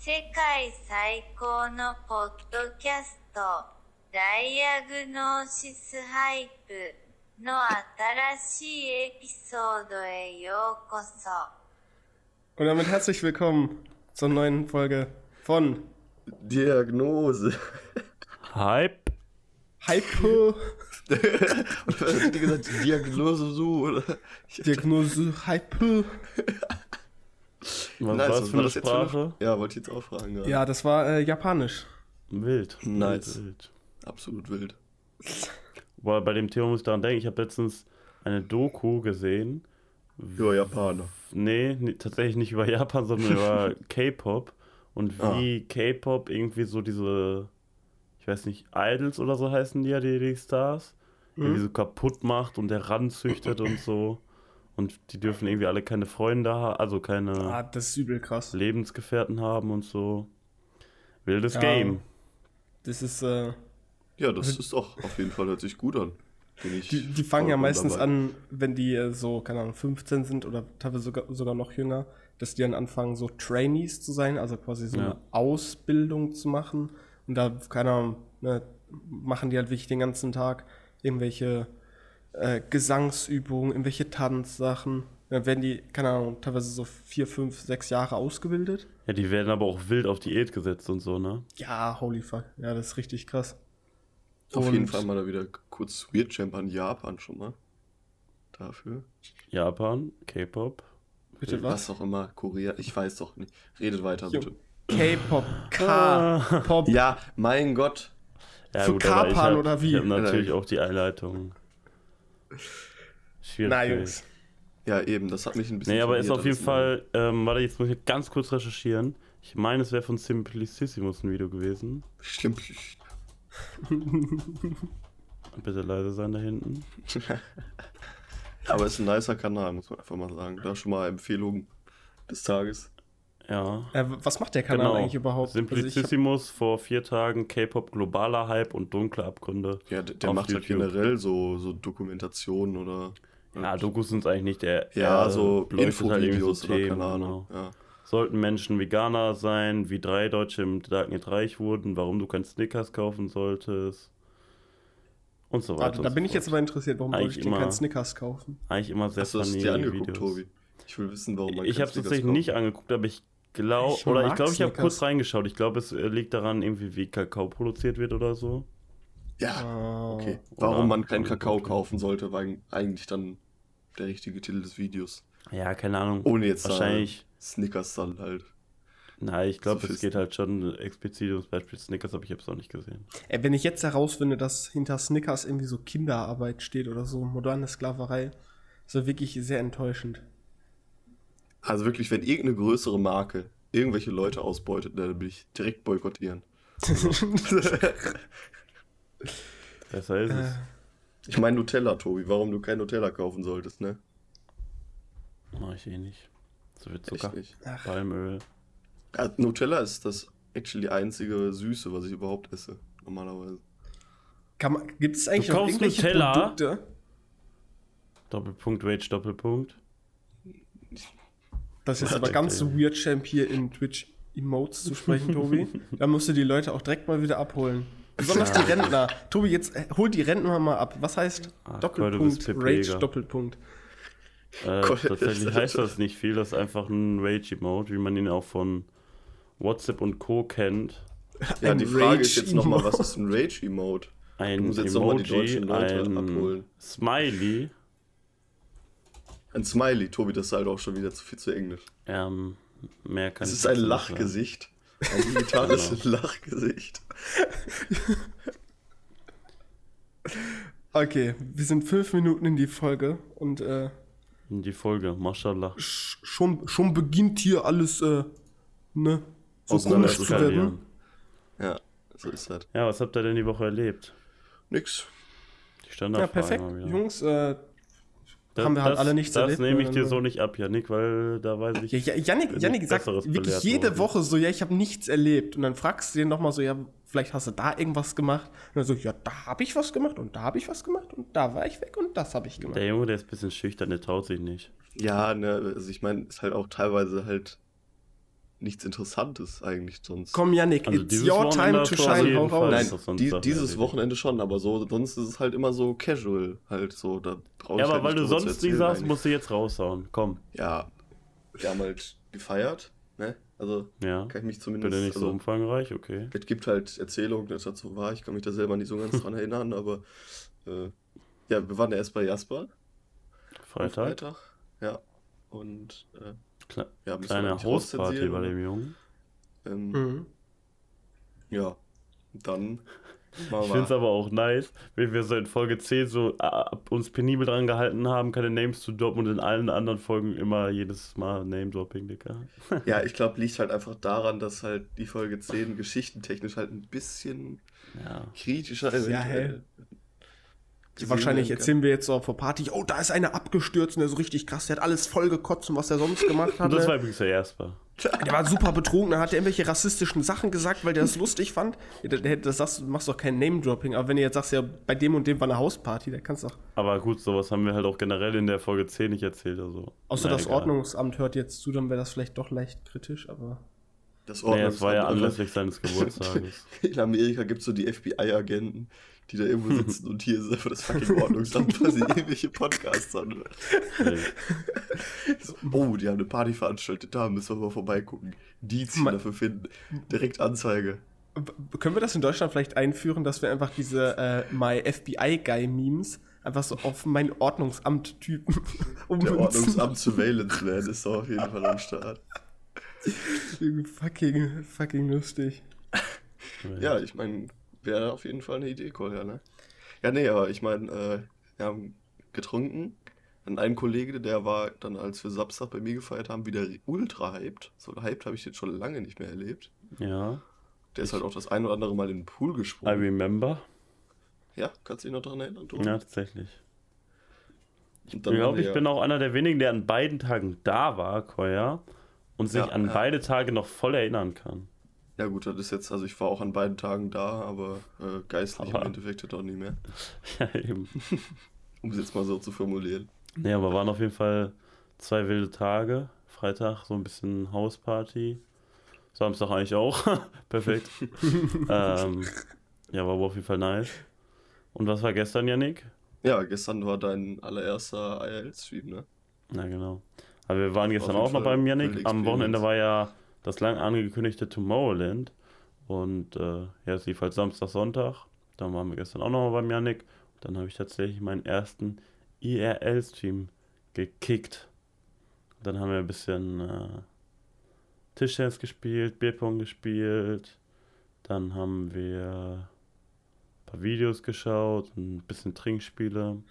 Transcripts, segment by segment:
世界最高のポッドキャスト、ダイアグノーシスハイプの新しいエピソードへようこそ。 Und damit herzlich willkommen zur neuen Folge von Diagnose. Hype. Hype Oder was hat die gesagt? Diagnose so, oder? Ich- Diagnose Hype. Was Nice, war das für eine Sprache? Ja, wollte ich jetzt auch fragen. gerade. Ja, das war äh, japanisch. Wild. Nice. Wild, wild. Absolut wild. Weil bei dem Thema muss ich daran denken, ich habe letztens eine Doku gesehen. Ja, Japaner. Nee, nee, tatsächlich nicht über Japan, sondern über K-Pop. Und wie K-Pop irgendwie so diese, ich weiß nicht, Idols oder so heißen die ja, die, die Stars, irgendwie so kaputt macht und der ranzüchtet und so. Und die dürfen irgendwie alle keine Freunde haben, also keine Ah, das ist übel krass. Lebensgefährten haben und so. Wildes Ja. Game. Das ist, äh, Ja, das ist auch auf jeden Fall, hört sich gut an. Bin ich die, die fangen ja meistens dabei. an, wenn die äh, so, keine Ahnung, 15 sind oder teilweise sogar, sogar noch jünger, dass die dann anfangen, so Trainees zu sein, also quasi so Ja. eine Ausbildung zu machen. Und da, keine Ahnung, ne, machen die halt wirklich den ganzen Tag irgendwelche äh, Gesangsübungen, irgendwelche Tanzsachen. Dann werden die, keine Ahnung, teilweise so vier, fünf, sechs Jahre ausgebildet. Ja, die werden aber auch wild auf Diät gesetzt und so, ne? Ja, holy fuck. Ja, das ist richtig krass. Auf jeden Und- Fall mal da wieder kurz Weird Champ an Japan schon mal. Dafür. Japan, K-Pop. Bitte was? Was auch immer, Korea, ich weiß doch nicht. Redet weiter, Jo. bitte. K-Pop, K-Pop. Ja, mein Gott. Ja, Für aber Kapan hab, oder wie? Ich habe natürlich auch die Einleitung. Schwierig. Na, Jungs. Ja, eben, das hat mich ein bisschen Nee, aber ist auf jeden Fall, ähm, warte, jetzt muss ich ganz kurz recherchieren. Ich meine, es wäre von Simplicissimus ein Video gewesen. Schlimm. Bitte leise sein da hinten. Aber ist ein nicer Kanal, muss man einfach mal sagen. Da schon mal Empfehlung des Tages. Ja. Äh, was macht der Kanal Genau. eigentlich überhaupt? Also Simplicissimus vor vier Tagen, K-Pop globaler Hype und dunkle Abgründe. Ja, der, der macht halt YouTube. generell so, so Dokumentationen oder. Ja, Dokus sind eigentlich nicht der. Ja, er so halt Infovideos so oder Themen, keine Ahnung. genau. Ja. Sollten Menschen Veganer sein, wie drei Deutsche im Darknet reich wurden, warum du kein Snickers kaufen solltest. Und so weiter. Warte, da bin so ich jetzt aber interessiert, warum Eigentlich ich denn immer- keinen Snickers kaufen? Eigentlich immer sehr Hast du das dir angeguckt, Videos. Tobi? Ich will wissen, warum man Ich habe es tatsächlich nicht angeguckt, aber ich glaube, Ich oder ich glaube, ich habe kurz reingeschaut. Ich glaube, es äh, liegt daran, irgendwie wie Kakao produziert wird oder so. Ja, okay. Oder- Warum man keinen oder- Kakao kaufen sollte, war eigentlich dann der richtige Titel des Videos. Ja, keine Ahnung. Ohne jetzt Wahrscheinlich. Snickers dann halt. Nein, ich glaube, es geht halt schon explizit ums Beispiel Snickers, aber ich habe es auch nicht gesehen. Ey, wenn ich jetzt herausfinde, dass hinter Snickers irgendwie so Kinderarbeit steht oder so, moderne Sklaverei, ist das wirklich sehr enttäuschend. Also wirklich, wenn irgendeine größere Marke irgendwelche Leute ausbeutet, dann will ich direkt boykottieren. Besser ist es. Ich meine Nutella, Tobi, warum du kein Nutella kaufen solltest, ne? Mach ich eh nicht. So viel Zucker. Palmöl. Ja, Nutella ist das actually einzige Süße, was ich überhaupt esse, normalerweise. Gibt es eigentlich Du noch kaufst irgendwelche Nutella? Produkte? Doppelpunkt, Rage, Doppelpunkt. Das ist aber ganz okay. weird, Champ hier in Twitch Emotes zu sprechen, Tobi. da musst du die Leute auch direkt mal wieder abholen. Besonders die Rentner. Tobi, jetzt äh, hol die Rentner mal ab. Was heißt Ah, Doppelpunkt, Gott, du Rage. Doppelpunkt? Äh, Gott, tatsächlich heißt das nicht viel. Das ist einfach ein Rage-Emote, wie man ihn auch von WhatsApp und Co. kennt. Ja, Ein die Frage ist jetzt nochmal, was ist ein Rage-Emote? Du Ein musst jetzt noch mal die deutschen Emoji, Leute ein abholen. Smiley. Ein Smiley, Tobi, das ist halt auch schon wieder zu viel zu englisch. Ähm, mehr kann Es ich ist ein. Lachgesicht. Ein digitales Genau. Lachgesicht. Okay, wir sind fünf Minuten in die Folge und äh, Die Folge, Mashallah. sch- schon, schon beginnt hier alles, äh, ne, so Auseinander komisch zu werden. Ja, so ist das. Ja, was habt ihr denn die Woche erlebt? Nix. Die Ja, Standardfrage perfekt, mal wieder. Jungs. Äh, Das- haben wir halt das, alle nichts Das erlebt, nehme ich dir so nicht ab, Janik, weil da weiß ich. ja, ja, Janik, Janik sagt wirklich jede worden. Woche so, ja, ich habe nichts erlebt. Und dann fragst du den nochmal so, ja, vielleicht hast du da irgendwas gemacht. Und dann so, ja, da habe ich was gemacht und da habe ich was gemacht und da war ich weg und das habe ich gemacht. Der Junge, der ist ein bisschen schüchtern, der traut sich nicht. Ja, ne, also ich meine, ist halt auch teilweise halt nichts Interessantes eigentlich sonst. Komm, Yannick, Also it's your time Wochenende to du auf shine. Hau raus. Nein, sonst die, dieses. Wochenende schon, aber so, sonst ist es halt immer so casual, halt so. Da brauche ich Ja, aber halt weil du nicht sonst nicht erzählen sagst, musst du jetzt raushauen. Komm. Ja, wir haben halt gefeiert, ne? Also Ja. kann ich mich zumindest. Bitte nicht so also, umfangreich, okay. Es gibt halt Erzählungen, dass das so war. Ich kann mich da selber nicht so ganz dran erinnern, aber äh, ja, wir waren ja erst bei Jasper. Freitag. Freitag. Ja. Und äh, Kle ja, kleine Hausparty bei oder? dem Jungen. ähm, Mhm. ja. Dann machen Ich finde es aber auch nice, wenn wir so in Folge 10 so äh, uns penibel dran gehalten haben, keine Names zu droppen und in allen anderen Folgen immer jedes Mal Name-Dropping, Digga. Ja, ich glaube, liegt halt einfach daran, dass halt die Folge 10 geschichtentechnisch halt ein bisschen Ja. kritischer Ja, eventuell gesehen Wahrscheinlich erzählen wir jetzt so auf der Party, oh, da ist einer abgestürzt und der ist so richtig krass, der hat alles voll gekotzt und was er sonst gemacht hat. Das ne? war übrigens der Jasper. Der war super betrunken, dann hat er irgendwelche rassistischen Sachen gesagt, weil der das lustig fand. Das sagst, du machst doch kein Name-Dropping, aber wenn du jetzt sagst, ja, bei dem und dem war eine Hausparty, da kannst du doch. Aber gut, sowas haben wir halt auch generell in der Folge 10 nicht erzählt. Also. Außer Na, das egal. Ordnungsamt hört jetzt zu, dann wäre das vielleicht doch leicht kritisch, aber. Das Nee, es war ja Ordnungsamt, anlässlich seines Geburtstages. In Amerika gibt es so die FBI-Agenten, die da irgendwo sitzen und hier ist einfach das fucking Ordnungsamt, weil sie irgendwelche Podcasts. Nee. So, oh, die haben eine Party veranstaltet, da müssen wir mal vorbeigucken. Die ziehen dafür finden. Direkt Anzeige. Können wir das in Deutschland vielleicht einführen, dass wir einfach diese äh, My FBI-Guy-Memes einfach so auf mein Ordnungsamt-Typen Der ummünzen? Ordnungsamt Surveillance Man ist doch auf jeden Fall am Start. fucking, fucking lustig. Ja, ich meine, wäre auf jeden Fall eine Idee, Kolja, ne? Ja, nee, aber ich meine, äh, wir haben getrunken. Dann ein Kollege, der war dann, als wir Samstag bei mir gefeiert haben, wieder ultra hyped. So hyped habe ich den schon lange nicht mehr erlebt. Ja, Der ist halt auch das ein oder andere Mal in den Pool I gesprungen. remember. Ja, kannst du dich noch daran erinnern, Tobi? Ja, tatsächlich. Und Ich glaube, ich wir- bin auch einer der wenigen, der an beiden Tagen da war, Koya, und sich Ja, an ja. beide Tage noch voll erinnern kann. Ja gut, das ist jetzt, also ich war auch an beiden Tagen da, aber äh, geistlich Aber- im Endeffekt halt auch nicht mehr. Ja, eben. Um es jetzt mal so zu formulieren. Nee, aber waren auf jeden Fall zwei wilde Tage. Freitag so ein bisschen Hausparty. Samstag eigentlich auch. Perfekt. ähm, ja, war auf jeden Fall nice. Und was war gestern, Yannick? Ja, gestern war dein allererster IRL-Stream, ne? Na genau. Aber wir waren gestern auch jeden noch Fall beim Yannick. Am Wochenende war ja das lang angekündigte Tomorrowland. Und äh, ja, es lief halt Samstag, Sonntag. Dann waren wir gestern auch noch mal beim Yannick. Dann habe ich tatsächlich meinen ersten IRL-Stream gekickt. Dann haben wir ein bisschen äh, Tischtennis gespielt, Bierpong gespielt. Dann haben wir ein paar Videos geschaut, ein bisschen Trinkspiele.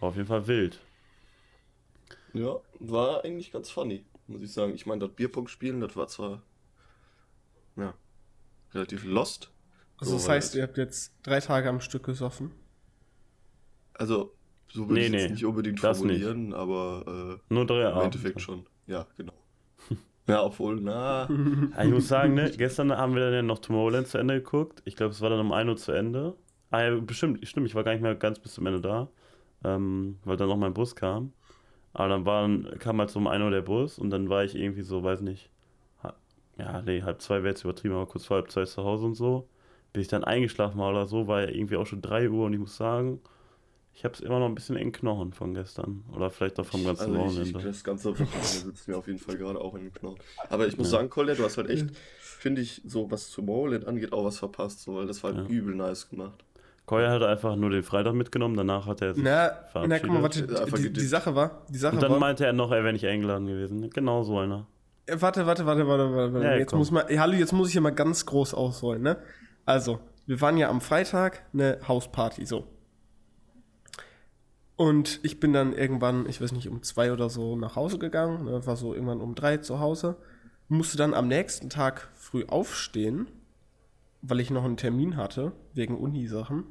War auf jeden Fall wild. Ja, war eigentlich ganz funny, muss ich sagen. Ich meine, das Bierpong spielen, das war zwar ja, relativ lost. Also So, das heißt, ihr habt jetzt drei Tage am Stück gesoffen. Also, so würde Nee, ich es nee, nicht unbedingt das formulieren, aber Nur drei äh, im Abende. Endeffekt schon. Ja, genau. ja, obwohl, na, Ja, ich muss sagen, ne, gestern haben wir dann ja noch Tomorrowland zu Ende geguckt. Ich glaube, es war dann um 1 Uhr zu Ende. Ah ja, bestimmt, stimmt, ich war gar nicht mehr ganz bis zum Ende da, ähm, weil dann noch mein Bus kam. Aber dann waren, kam halt so um 1 Uhr der Bus und dann war ich irgendwie so, weiß nicht, ja, nee, halb zwei wäre jetzt übertrieben, aber kurz vor halb zwei zu Hause und so. Bis ich dann eingeschlafen war oder so, war ja irgendwie auch schon 3 Uhr und ich muss sagen, ich habe es immer noch ein bisschen in den Knochen von gestern. Oder vielleicht auch vom ganzen also ich, ich, Wochenende. das ganze Wochenende sitzt mir auf jeden Fall gerade auch in den Knochen. Aber ich muss Ja. sagen, Kolja, du hast halt echt, finde ich, so was Tomorrowland angeht, auch was verpasst, so, weil das war halt Ja. übel nice gemacht. Koya hat einfach nur den Freitag mitgenommen, danach hat er sich Na, na verabschiedet. guck mal, warte, die, die. Sache war, die Sache Und dann war, meinte er noch, er wäre nicht eingeladen gewesen. Genau so einer. Äh, Warte, warte, warte, warte, warte. warte. Ja, jetzt komm. muss man, ja, hallo, jetzt muss ich hier mal ganz groß ausholen, ne? Also, wir waren ja am Freitag eine Hausparty, so. Und ich bin dann irgendwann, ich weiß nicht, um zwei oder so nach Hause gegangen, ne, war so irgendwann um drei zu Hause, musste dann am nächsten Tag früh aufstehen, weil ich noch einen Termin hatte, wegen Uni-Sachen.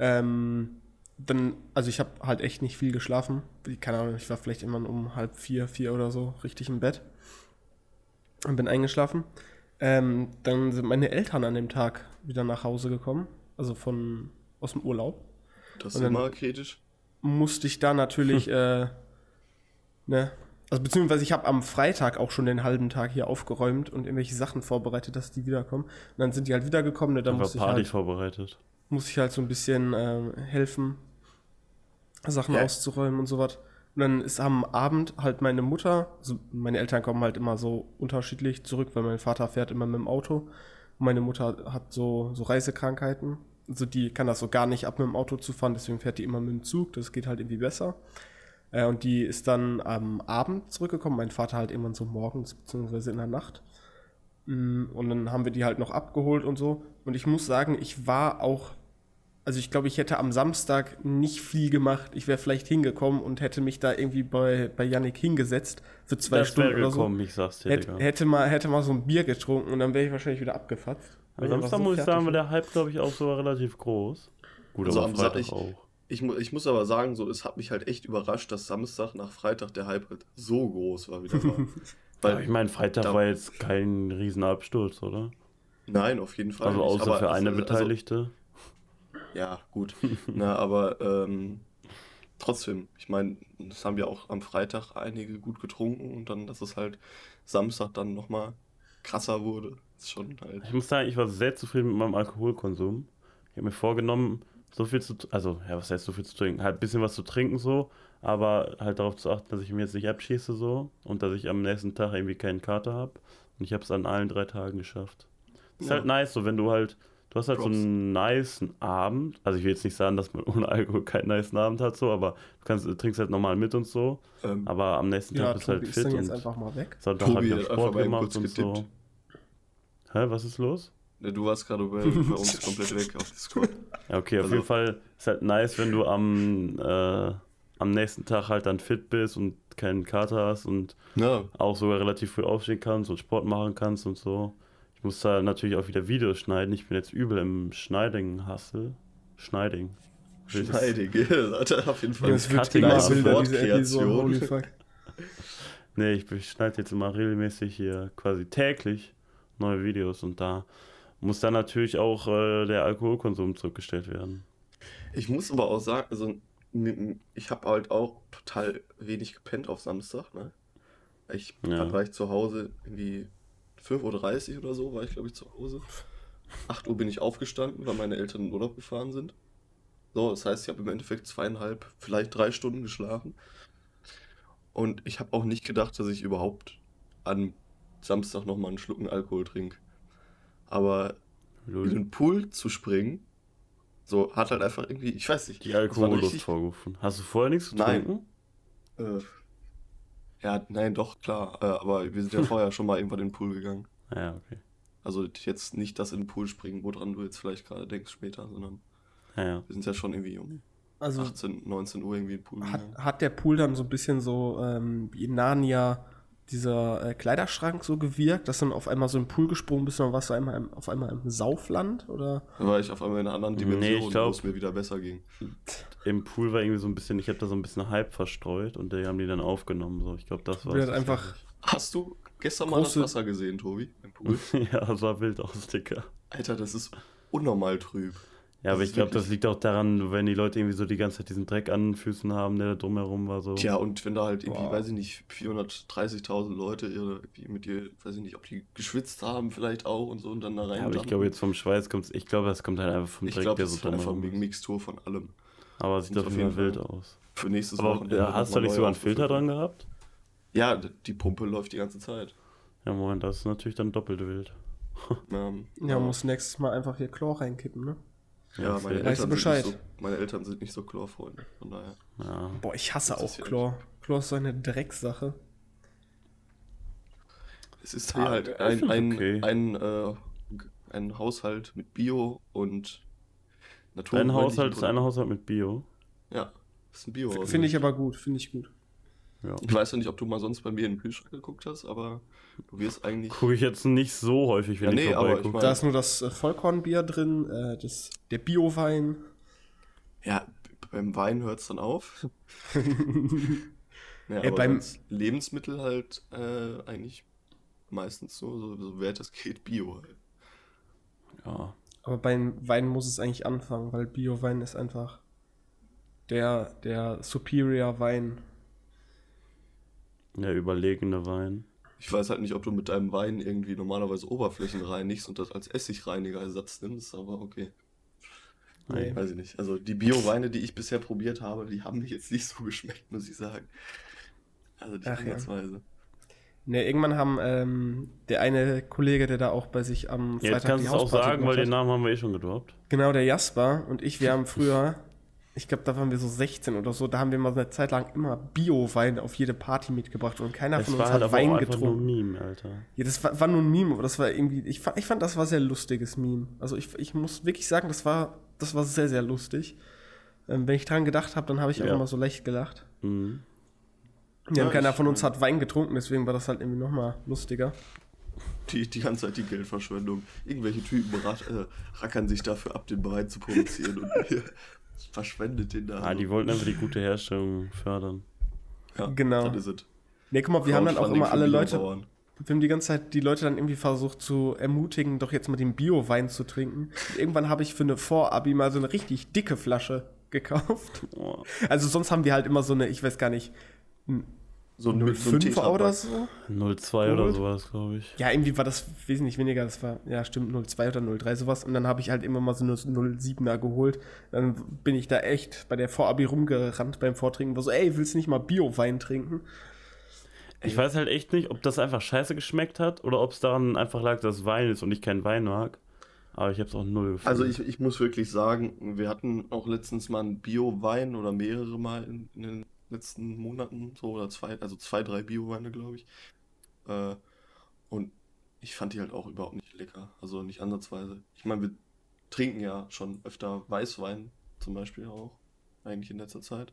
Ähm, dann, also ich habe halt echt nicht viel geschlafen. Keine Ahnung, ich war vielleicht immer um halb vier, vier oder so richtig im Bett und bin eingeschlafen. Ähm, dann sind meine Eltern an dem Tag wieder nach Hause gekommen, also von aus dem Urlaub. Das ist immer kritisch. Musste ich da natürlich, äh, ne, Also beziehungsweise ich habe am Freitag auch schon den halben Tag hier aufgeräumt und irgendwelche Sachen vorbereitet, dass die wiederkommen. Und dann sind die halt wiedergekommen. Ne, dann War muss ich, Party halt, vorbereitet. Muss ich halt so ein bisschen ähm, helfen, Sachen Ja. auszuräumen und sowas. Und dann ist am Abend halt meine Mutter, also meine Eltern kommen halt immer so unterschiedlich zurück, weil mein Vater fährt immer mit dem Auto. Und meine Mutter hat so, so Reisekrankheiten. Also die kann das so gar nicht ab mit dem Auto zu fahren, deswegen fährt die immer mit dem Zug. Das geht halt irgendwie besser. Äh, und die ist dann am Abend zurückgekommen. Mein Vater halt irgendwann so morgens, beziehungsweise in der Nacht. Mm, Und dann haben wir die halt noch abgeholt und so. Und ich muss sagen, ich war auch, also ich glaube, ich hätte am Samstag nicht viel gemacht. Ich wäre vielleicht hingekommen und hätte mich da irgendwie bei, bei Yannick hingesetzt für zwei das Stunden oder so. gekommen, ich sag's dir, Hätte, Digga. hätte, mal, hätte mal so ein Bier getrunken und dann wäre ich wahrscheinlich wieder abgefatzt. Am ich Samstag so muss ich sagen, war der Hype, glaube ich, auch sogar relativ groß. Gut, Also aber am Freitag Sa- auch. Ich, ich muss aber sagen, so, es hat mich halt echt überrascht, dass Samstag nach Freitag der Hype halt so groß war wieder mal. Weil, Aber ich meine, Freitag da- war jetzt kein Riesenabsturz, oder? nein, auf jeden Fall. Also nicht. außer Aber für eine also, Beteiligte. Ja, gut. Na, aber ähm, trotzdem, ich meine, das haben ja auch am Freitag einige gut getrunken und dann, dass es halt Samstag dann nochmal krasser wurde, ist schon halt. Ich muss sagen, ich war sehr zufrieden mit meinem Alkoholkonsum. Ich habe mir vorgenommen, so viel zu, also, ja, was heißt so viel zu trinken? Halt ein bisschen was zu trinken so, aber halt darauf zu achten, dass ich mir jetzt nicht abschieße so und dass ich am nächsten Tag irgendwie keinen Kater habe. Und ich habe es an allen drei Tagen geschafft. Ist Ja. halt nice, so wenn du halt, du hast halt Props. so einen niceen Abend. Also ich will jetzt nicht sagen, dass man ohne Alkohol keinen niceen Abend hat, so, aber du kannst, du trinkst halt normal mit und so. Ähm, Aber am nächsten Ja, Tag bist du halt ist fit dann und jetzt einfach mal weg. Sonntag habe ich Sport gemacht und so. Hä, was ist los? du warst gerade bei, bei uns komplett weg auf Discord. Ja, okay, auf Also- jeden Fall ist halt nice, wenn du am, äh, am nächsten Tag halt dann fit bist und keinen Kater hast und Ja, auch sogar relativ früh aufstehen kannst und Sport machen kannst und so. Ich muss da natürlich auch wieder Videos schneiden. Ich bin jetzt übel im Schneiding-Hustle. Schneiding. schneidig. Das hat auf jeden Fall. Das wird immer Nice wilder, diese Wortkreation. Episode. Holy fuck. Nee, ich, schneide jetzt immer regelmäßig hier quasi täglich neue Videos und da muss dann natürlich auch äh, der Alkoholkonsum zurückgestellt werden. Ich muss aber auch sagen, also ich habe halt auch total wenig gepennt auf Samstag, ne? Ich Ja. war ich zu Hause irgendwie 5.30 Uhr oder so, war ich glaube ich zu Hause. 8 Uhr bin ich aufgestanden, weil meine Eltern in Urlaub gefahren sind. So, das heißt, ich habe im Endeffekt zweieinhalb, vielleicht drei Stunden geschlafen. Und ich habe auch nicht gedacht, dass ich überhaupt am Samstag nochmal einen Schlucken Alkohol trinke. Aber in Lul. den Pool zu springen, so hat halt einfach irgendwie, ich weiß nicht, Die Alkohollust vorgerufen. Hast du vorher nichts Nein. getrunken? Äh, ja, nein, doch, klar. Äh, aber wir sind ja vorher schon mal irgendwann in den Pool gegangen. Ja, okay. Also jetzt nicht das in den Pool springen, woran du jetzt vielleicht gerade denkst später, sondern Ja, ja. wir sind ja schon irgendwie um Also 18, 19 Uhr irgendwie in den Pool hat, gegangen. hat der Pool dann so ein bisschen so ähm, wie in Narnia dieser äh, Kleiderschrank so gewirkt, dass dann auf einmal so im Pool gesprungen bist und warst du einmal im, auf einmal im Saufland? Oder? Da war ich auf einmal in einer anderen Nee, Dimension, ich glaub- wo es mir wieder besser ging. Im Pool war irgendwie so ein bisschen, ich habe da so ein bisschen Hype verstreut und die haben die dann aufgenommen. So. Ich glaube, das war hat einfach Hast du gestern mal das Wasser gesehen, Tobi? Im Pool? ja, sah wild aus, Dicker. Alter, das ist unnormal trüb. Ja, aber Das ich ist glaube, das liegt auch daran, wenn die Leute irgendwie so die ganze Zeit diesen Dreck an den Füßen haben, der da drumherum war. So. Tja, und wenn da halt irgendwie, Boah. weiß ich nicht, 430.000 Leute ihre, irgendwie mit dir, weiß ich nicht, ob die geschwitzt haben vielleicht auch und so und dann da rein. Ja, aber ich glaube, jetzt vom Schweiß kommt ich glaube, das kommt halt einfach vom ich Dreck, glaube, der das so ist halt einfach drumherum eine ist. Mixtur von allem. Aber es sieht auf jeden Fall wild aus. Für nächstes Aber Wochenende ja, hast du nicht sogar einen Filter dran gehabt? Ja, die Pumpe läuft die ganze Zeit. Ja, Moment, das ist natürlich dann doppelt wild. Ähm, Ja, muss nächstes Mal einfach hier Chlor reinkippen, ne? Ja, meine Weißt du Eltern, sind Bescheid? nicht so, meine Eltern sind nicht so Chlorfreunde, von daher. Ja. Boah, ich hasse auch ist ja Chlor. Chlor ist so eine Drecksache. Es ist Ah, halt ein, ein, okay. ein, äh, ein Haushalt mit Bio und Natur. Ein Haushalt ist ein Haushalt mit Bio. Ja, ist ein bio Finde ich aber gut, finde ich gut. Ja. Ich weiß ja nicht, ob du mal sonst bei mir in den Kühlschrank geguckt hast, aber du wirst eigentlich. Gucke ich jetzt nicht so häufig, wenn Ja, ich nee, aber ich vorbeigucke. mein- Da ist nur das äh, Vollkornbier drin, äh, das, der Biowein. Ja, beim Wein hört es dann auf. ja, Ey, aber beim- Lebensmittel halt äh, eigentlich meistens so, so, so wert es geht, Bio halt. Ja. Aber beim Wein muss es eigentlich anfangen, weil Biowein ist einfach der, der Superior Wein. Ja, überlegene Wein. Ich weiß halt nicht, ob du mit deinem Wein irgendwie normalerweise Oberflächen reinigst und das als Essigreiniger-Ersatz nimmst, aber okay. Nee. Weiß ich nicht. Also die Bio-Weine, die ich bisher probiert habe, die haben mir jetzt nicht so geschmeckt, muss ich sagen. Also die Ach ja. Ansatzweise. Ne, irgendwann haben ähm, der eine Kollege, der da auch bei sich am Ja, jetzt Freitag kannst die du es auch Hausparty sagen, weil den hat. Namen haben wir eh schon gedroppt. Genau, der Jasper und ich, wir haben früher, ich glaube, da waren wir so 16 oder so, da haben wir mal eine Zeit lang immer Bio-Wein auf jede Party mitgebracht und keiner Das von war uns halt hat aber auch Wein einfach nur ein getrunken. Meme, Alter. Ja, das war, war nur ein Meme, aber das war irgendwie, ich fand, ich fand, das war sehr lustiges Meme. Also ich, ich muss wirklich sagen, das war, das war sehr, sehr lustig. Ähm, wenn ich dran gedacht habe, dann habe ich auch Ja. immer so leicht gelacht. Mhm. Ja, und Ja, keiner von uns hat Wein getrunken, deswegen war das halt irgendwie nochmal lustiger. Die, die ganze Zeit die Geldverschwendung. Irgendwelche Typen rat, äh, rackern sich dafür ab, den Wein zu produzieren und verschwendet den da. Ah, die wollten einfach die gute Herstellung fördern. ja, Genau. Das ist es. Ne, guck mal, wir haben dann auch immer alle Leute, wir haben die ganze Zeit die Leute dann irgendwie versucht zu ermutigen, doch jetzt mal den Bio-Wein zu trinken. Und irgendwann habe ich für eine Vorabi mal so eine richtig dicke Flasche gekauft. Also sonst haben wir halt immer so eine, ich weiß gar nicht, So ein, so ein 05er oder so. 02 oder sowas, glaube ich. Ja, irgendwie war das wesentlich weniger. Das war, ja, stimmt, 02 oder 03 sowas. Und dann habe ich halt immer mal so eine 07er geholt. Dann bin ich da echt bei der Vorabi rumgerannt beim Vortrinken. War so, ey, willst du nicht mal Bio-Wein trinken? Ich weiß halt echt nicht, ob das einfach scheiße geschmeckt hat oder ob es daran einfach lag, dass es Wein ist und ich keinen Wein mag. Aber ich habe es auch null gefunden. Also ich, ich muss wirklich sagen, wir hatten auch letztens mal einen Bio-Wein oder mehrere Mal in, in den letzten Monaten, so oder zwei, also zwei, drei Bio-Weine, glaube ich. Äh, und ich fand die halt auch überhaupt nicht lecker. Also nicht ansatzweise. Ich meine, wir trinken ja schon öfter Weißwein zum Beispiel auch, eigentlich in letzter Zeit.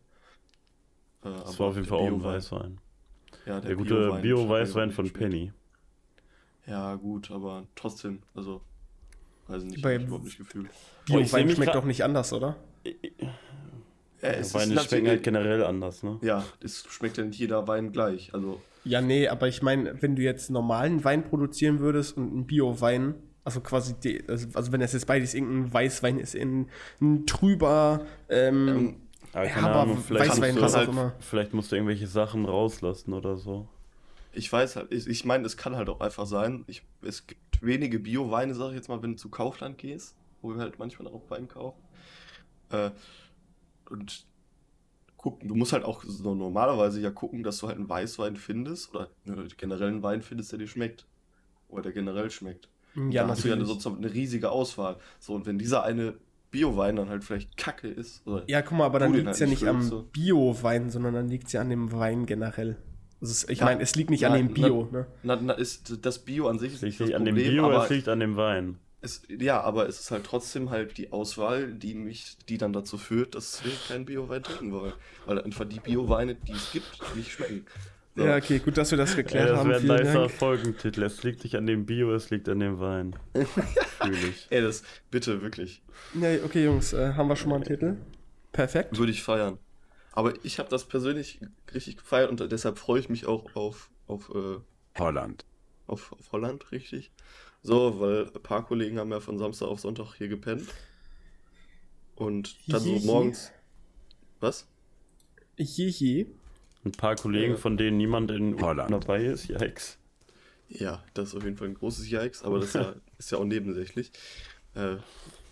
Äh, das aber war auf jeden der Fall auch ein Weißwein. Ja, Der gute Bio-Wein Bio-Weißwein mir von. Penny. Ja, gut, aber trotzdem, also, weiß nicht, Bei- hab ich überhaupt nicht gefühlt. Bio-Wein schmeckt doch nicht anders, oder? Ja, es ist Weine schmecken halt generell anders, ne? Ja, es schmeckt ja nicht jeder Wein gleich. Also, Ja, nee, aber ich meine, wenn du jetzt normalen Wein produzieren würdest und einen Bio-Wein, also quasi, die, also, also wenn das jetzt beides irgendein Weißwein ist, in ein trüber, ähm, Aber ja, keine aber Ahnung, vielleicht, Weißwein, musst was du, auch halt- immer. vielleicht musst du irgendwelche Sachen rauslassen oder so. ich weiß halt, ich, ich meine, es kann halt auch einfach sein, ich, es gibt wenige Bio-Weine, sag ich jetzt mal, wenn du zu Kaufland gehst, wo wir halt manchmal auch Wein kaufen. Äh, und gucken, du musst halt auch so normalerweise ja gucken, dass du halt einen Weißwein findest oder äh, generell einen Wein findest, der dir schmeckt. Oder der generell schmeckt. Ja, da hast du ja eine, natürlich. sozusagen eine riesige Auswahl. So, und wenn dieser eine Bio-Wein dann halt vielleicht kacke ist, oder Ja, guck mal, aber dann liegt es halt ja nicht am so. Bio-Wein, sondern dann liegt es ja an dem Wein generell. Also es, ich Ja, meine, es liegt nicht an na- dem Bio, ne? Na, na, ist das Bio an sich ist Es liegt nicht nicht das an dem Problem, Bio, aber es liegt an dem Wein. Es, ja, aber es ist halt trotzdem halt die Auswahl, die mich, die dann dazu führt, dass wir keinen Bio-Wein trinken wollen, weil einfach die Bio-Weine, die es gibt, nicht schmecken. So. Ja, okay, gut, dass wir das Ja, geklärt das haben. wäre ein nicer. Folgentitel. Es liegt nicht an dem Bio, es liegt an dem Wein. Fühl ich. Ey, das bitte wirklich Ja, okay, Jungs, äh, haben wir schon mal einen Titel? Perfekt. würde ich feiern. Aber ich habe das persönlich richtig gefeiert und deshalb freue ich mich auch auf auf äh, Holland. Auf, auf Holland richtig. So, weil ein paar Kollegen haben ja von Samstag auf Sonntag hier gepennt. Und dann so morgens. Was? Jihi. Ein paar Kollegen, Ja. von denen niemand in Holland. dabei ist. Yikes. Ja, das ist auf jeden Fall ein großes Yikes, aber das ist ja, ist ja auch nebensächlich, äh,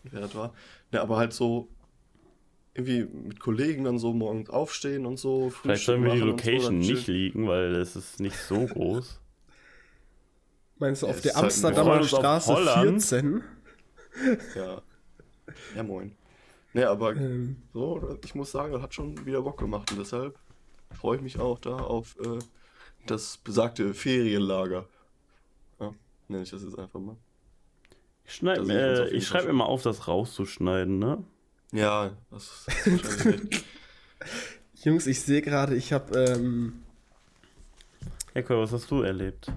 wer das war. Ne, aber halt so irgendwie mit Kollegen dann so morgens aufstehen und so. Vielleicht sollen wir die so, Location dann nicht liegen, weil es ist nicht so groß. Meinst du auf der halt Amsterdamer Straße Holland. 14? Ja. Ja, moin. Ne, aber Ähm, so, ich muss sagen, das hat schon wieder Bock gemacht und deshalb freue ich mich auch da auf äh, das besagte Ferienlager. Ja, nenne ich das jetzt einfach mal. Ich, schneid, äh, ich schreibe mir mal auf, das rauszuschneiden, ne? Ja, das ist. Jungs, ich sehe gerade, ich habe ähm, Eko, was hast du erlebt?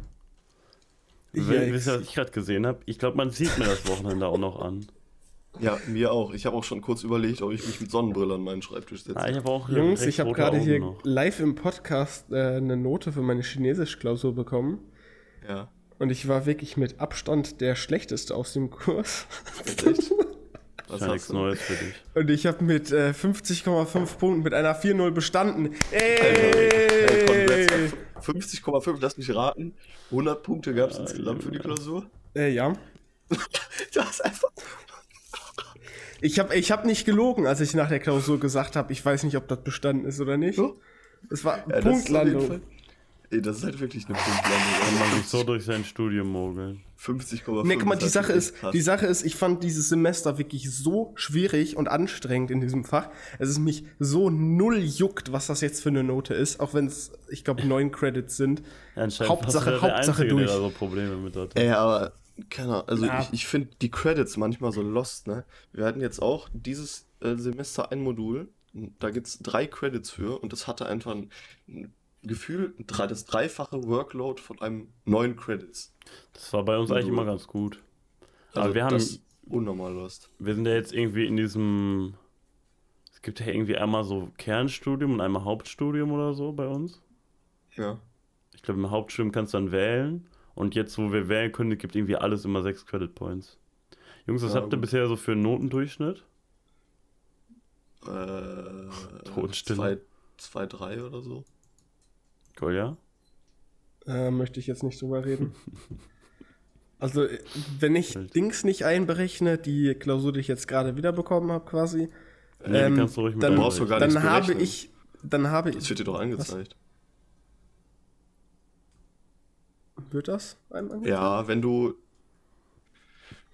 Yikes. Wisst ihr, was ich gerade gesehen habe? Ich glaube, man sieht mir das Wochenende auch noch an. Ja, mir auch. Ich habe auch schon kurz überlegt, ob ich mich mit Sonnenbrille an meinen Schreibtisch setze. Ah, ich habe auch Jungs, ich habe gerade hier noch. live im Podcast äh, eine Note für meine Chinesisch-Klausur bekommen. Ja. Und ich war wirklich mit Abstand der Schlechteste aus dem Kurs. Echt? Was Ist nichts? Neues für dich. Und ich habe mit äh, 50,5 Punkten mit einer 4-0 bestanden. Hey, Ey! Congrats. 50,5, lass mich raten. 100 Punkte gab es ja, insgesamt für die Klausur? Äh, ja. du hast einfach. Ich habe ich hab nicht gelogen, als ich nach der Klausur gesagt habe, ich weiß nicht, ob das bestanden ist oder nicht. Es war ja, Punktlandung. Ey, das ist halt wirklich eine Punktlandung. Wenn man sich so durch sein Studium mogeln. 50,5. Ne, guck mal, die Sache ist, die Sache ist, ich fand dieses Semester wirklich so schwierig und anstrengend in diesem Fach. Es ist mich so null juckt, was das jetzt für eine Note ist, auch wenn es, ich glaube, neun Credits sind. Ja, Hauptsache, Hauptsache Einzige, durch. Der so Probleme mit hat. Ey, aber keine Ahnung, also ja. ich, ich finde die Credits manchmal so lost, ne? Wir hatten jetzt auch dieses äh, Semester ein Modul, da gibt es drei Credits für und das hatte einfach ein, ein Gefühl, das dreifache Workload von einem neuen Credits. Das war bei uns Modul. eigentlich immer ganz gut. Also Aber wir haben. unnormal lost. Wir sind ja jetzt irgendwie in diesem. Es gibt ja irgendwie einmal so Kernstudium und einmal Hauptstudium oder so bei uns. Ja. Ich glaube, im Hauptstudium kannst du dann wählen. Und jetzt, wo wir wählen können, gibt irgendwie alles immer sechs Credit Points. Jungs, was ja, habt ihr bisher so für einen Notendurchschnitt? Äh, Tonstille. 2, 3 oder so. Kolja? Äh, möchte ich jetzt nicht drüber reden. also, wenn ich Welt. Dings nicht einberechne, die Klausur, die ich jetzt gerade wiederbekommen habe, quasi, nee, ähm, kannst du ruhig mit dann, brauchst du gar dann habe ich, dann habe ich. Das wird dir doch angezeigt. Was? Wird das einem angezeigt? Ja, wenn du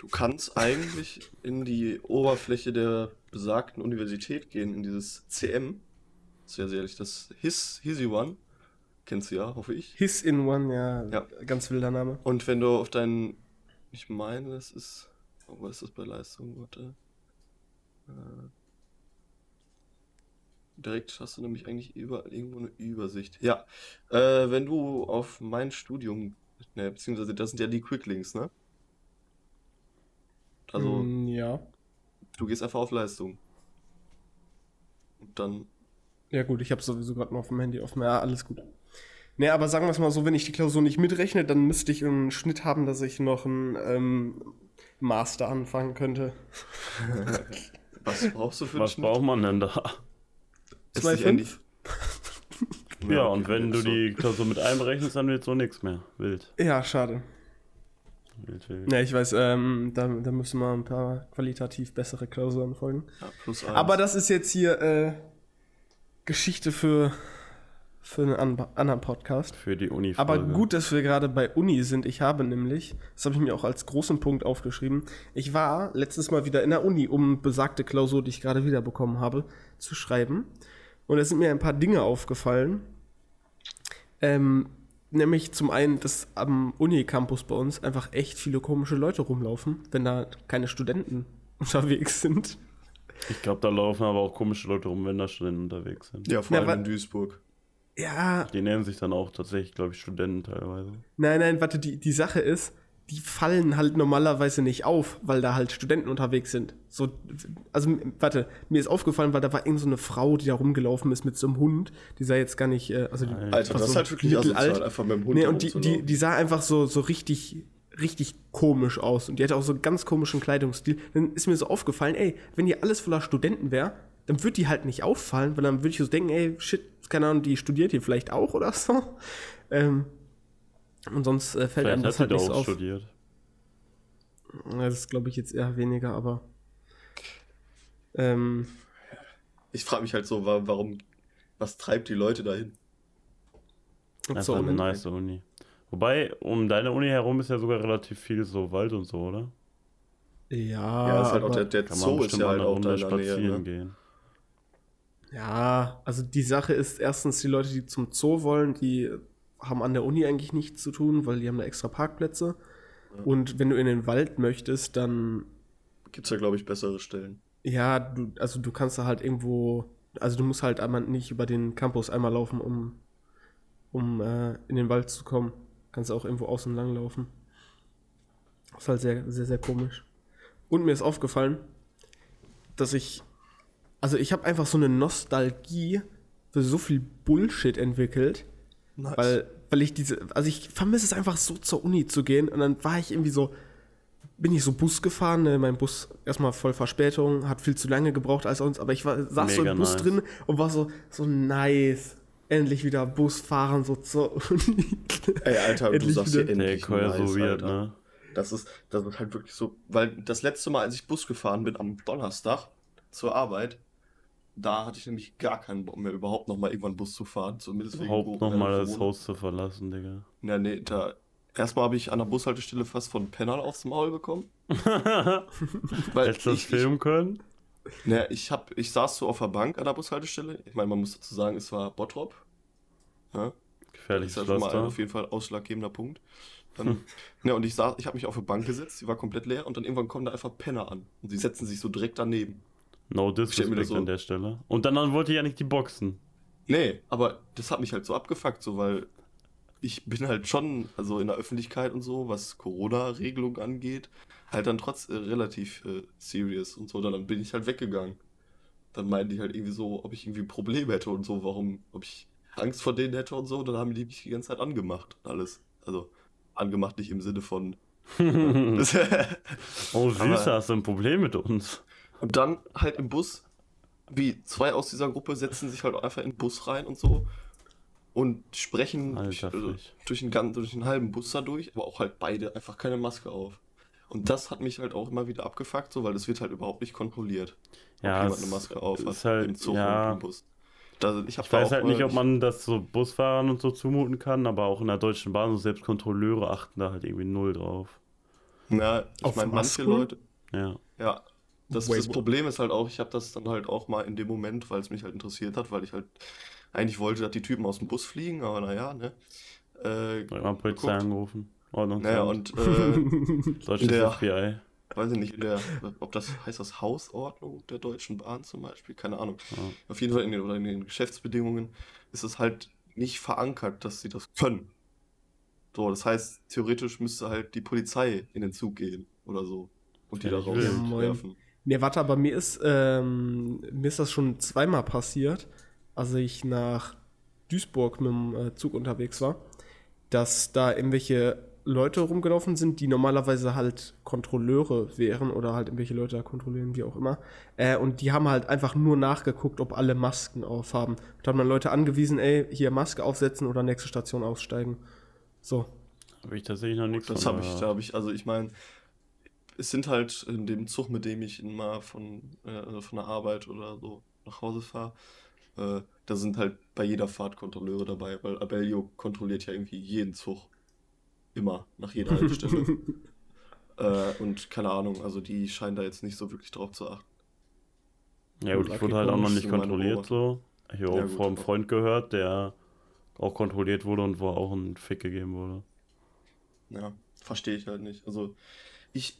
Du kannst eigentlich in die Oberfläche der besagten Universität gehen, in dieses CM. Sehr, sehr ehrlich, das His, Hisi One. Kennst du ja, hoffe ich. His in One, ja. ja. Ganz wilder Name. Und wenn du auf deinen. Ich meine, das ist. Oh, was ist das bei Leistung? Warte. Äh, direkt hast du nämlich eigentlich über, irgendwo eine Übersicht. Ja. Äh, wenn du auf mein Studium. Ne, beziehungsweise das sind ja die Quicklinks, ne? Also. Mm, ja. Du gehst einfach auf Leistung. Und dann. Ja, gut, ich habe sowieso gerade mal auf dem Handy offen. Ja, alles gut. Ne, aber sagen wir es mal so, wenn ich die Klausur nicht mitrechne, dann müsste ich einen Schnitt haben, dass ich noch einen ähm, Master anfangen könnte. Was brauchst du für einen Was Schnitt? braucht man denn da? 2,5? ja, ja und wenn du die Klausur mit einberechnest, dann wird so nichts mehr. Wild. Ja, schade. Wild, wild. Ja, ich weiß, ähm, da, da müssen wir ein paar qualitativ bessere Klausuren folgen. Ja, plus eins. Aber das ist jetzt hier äh, Geschichte für für einen anderen Podcast. Für die Uni. -Folge. Aber gut, dass wir gerade bei Uni sind. Ich habe nämlich, das habe ich mir auch als großen Punkt aufgeschrieben, ich war letztes Mal wieder in der Uni, um besagte Klausur, die ich gerade wiederbekommen habe, zu schreiben. Und da sind mir ein paar Dinge aufgefallen. Ähm, nämlich zum einen, dass am Uni-Campus bei uns einfach echt viele komische Leute rumlaufen, wenn da keine Studenten unterwegs sind. Ich glaube, da laufen aber auch komische Leute rum, wenn da Studenten unterwegs sind. Ja, vor allem ja, in Duisburg. Ja. Die nennen sich dann auch tatsächlich, glaube ich, Studenten teilweise. Nein, nein, warte, die, die Sache ist, die fallen halt normalerweise nicht auf, weil da halt Studenten unterwegs sind. So, also, warte, mir ist aufgefallen, weil da war irgend so eine Frau, die da rumgelaufen ist mit so einem Hund. Die sah jetzt gar nicht, äh, also die, Alter, das so ist halt wirklich alt. einfach mit dem Hund. Nee, und die, die, die sah einfach so, so richtig, richtig komisch aus. Und die hatte auch so einen ganz komischen Kleidungsstil. Dann ist mir so aufgefallen, ey, wenn hier alles voller Studenten wäre, dann würde die halt nicht auffallen, weil dann würde ich so denken, ey, shit, keine Ahnung, die studiert hier vielleicht auch oder so. Ähm, und sonst äh, fällt vielleicht einem das halt nicht so auf. Studiert. Das ist, glaube ich, jetzt eher weniger, aber. Ähm, ich frage mich halt so, warum, was treibt die Leute dahin? Das ist eine nice Uni. Wobei, um deine Uni herum ist ja sogar relativ viel so Wald und so, oder? Ja, ja ist halt auch der, der Zoo ist ja halt auch da Nähe. Ne? Gehen. Ja, also die Sache ist erstens, die Leute, die zum Zoo wollen, die haben an der Uni eigentlich nichts zu tun, weil die haben da extra Parkplätze. Ja. Und wenn du in den Wald möchtest, dann. Gibt es ja, glaube ich, bessere Stellen. Ja, du, also du kannst da halt irgendwo. Also du musst halt einmal nicht über den Campus einmal laufen, um, um äh, in den Wald zu kommen. Kannst auch irgendwo außen lang laufen. Das ist halt sehr, sehr, sehr komisch. Und mir ist aufgefallen, dass ich also ich habe einfach so eine Nostalgie für so viel Bullshit entwickelt. Nice. Weil, weil ich diese, also ich vermisse es einfach so zur Uni zu gehen und dann war ich irgendwie so, bin ich so Bus gefahren, ne? mein Bus erstmal voll Verspätung, hat viel zu lange gebraucht als sonst, aber ich war, saß Mega so im Bus nice. drin und war so, so nice. Endlich wieder Bus fahren, so zu. Ey, Alter, du Endlich sagst wieder. hier endlich. Der Keul nice, so weird, ne? Das ist, das ist halt wirklich so, weil das letzte Mal, als ich Bus gefahren bin am Donnerstag zur Arbeit, da hatte ich nämlich gar keinen Bock mehr, überhaupt nochmal irgendwann Bus zu fahren. Zumindest Überhaupt nochmal das. Haus zu verlassen, Digga. Ja, nee, da. Erstmal habe ich an der Bushaltestelle fast von Pennern aufs Maul bekommen. Weil Hättest du das filmen können? Ne, ich, hab, ich saß so auf der Bank an der Bushaltestelle. Ich meine, man muss dazu sagen, es war Bottrop. Ja, das Gefährliches ist ja mal ein, auf jeden Fall ausschlaggebender Punkt. Ähm, ne, und ich saß, ich habe mich auf eine Bank gesetzt, die war komplett leer und dann irgendwann kommen da einfach Penner an. Und sie setzen sich so direkt daneben. No disrespect das so- an der Stelle. Und dann, dann wollte ich ja nicht die boxen. Nee, aber das hat mich halt so abgefuckt, so weil ich bin halt schon, also in der Öffentlichkeit und so, was Corona-Regelung angeht, halt dann trotz äh, relativ äh, serious und so. Dann, dann bin ich halt weggegangen. Dann meinten die halt irgendwie so, ob ich irgendwie Probleme hätte und so, warum, ob ich Angst vor denen hätte und so. Dann haben die mich die ganze Zeit angemacht. Alles. Also angemacht nicht im Sinne von. Oh, süß, Aber- hast du ein Problem mit uns. Und dann halt im Bus, wie zwei aus dieser Gruppe setzen sich halt einfach in den Bus rein und so und sprechen durch, also, durch, den, ganzen, durch den halben Bus da durch, aber auch halt beide einfach keine Maske auf. Und das hat mich halt auch immer wieder abgefuckt, so, weil das wird halt überhaupt nicht kontrolliert, Ja, ob jemand es eine Maske auf hat ist halt- im Zug ja. und im Bus. Da, ich Ich weiß auch halt nicht, ob man das so Busfahrern und so zumuten kann, aber auch in der Deutschen Bahn, so selbst Kontrolleure achten da halt irgendwie null drauf. Ja, ich Auf meine, manche? Leute, Ja. Ja, das, Wait, das? Problem ist halt auch, ich habe das dann halt auch mal in dem Moment, weil es mich halt interessiert hat, weil ich halt eigentlich wollte, dass die Typen aus dem Bus fliegen, aber naja, ne. Äh, Direkt mal Polizei angerufen. Ordnung. Naja, und äh, Deutsches der- FBI. weiß ich nicht, der, ob das heißt das Hausordnung der Deutschen Bahn zum Beispiel, keine Ahnung. Ja. Auf jeden Fall in den, oder in den Geschäftsbedingungen ist es halt nicht verankert, dass sie das können. So, das heißt, theoretisch müsste halt die Polizei in den Zug gehen oder so und die Ja, da rauswerfen. Nee, warte, aber mir ist, ähm, mir ist das schon zweimal passiert, als ich nach Duisburg mit dem äh, Zug unterwegs war, dass da irgendwelche Leute rumgelaufen sind, die normalerweise halt Kontrolleure wären oder halt irgendwelche Leute da kontrollieren, wie auch immer. Äh, und die haben halt einfach nur nachgeguckt, ob alle Masken aufhaben. Da hat man Leute angewiesen, ey, hier Maske aufsetzen oder nächste Station aussteigen. So. Habe ich tatsächlich noch nichts Das habe ich, da habe ich, also ich meine, es sind halt in dem Zug, mit dem ich mal von, äh, also von der Arbeit oder so nach Hause fahre, äh, da sind halt bei jeder Fahrt Kontrolleure dabei, weil Abellio kontrolliert ja irgendwie jeden Zug. Immer, nach jeder Haltestelle. äh, und keine Ahnung, also die scheinen da jetzt nicht so wirklich drauf zu achten. Ja gut, ich wurde halt auch noch nicht kontrolliert so. Ich habe auch Ja, von einem Freund gehört, der auch kontrolliert wurde und wo auch ein Fick gegeben wurde. Ja, verstehe ich halt nicht. Also, ich,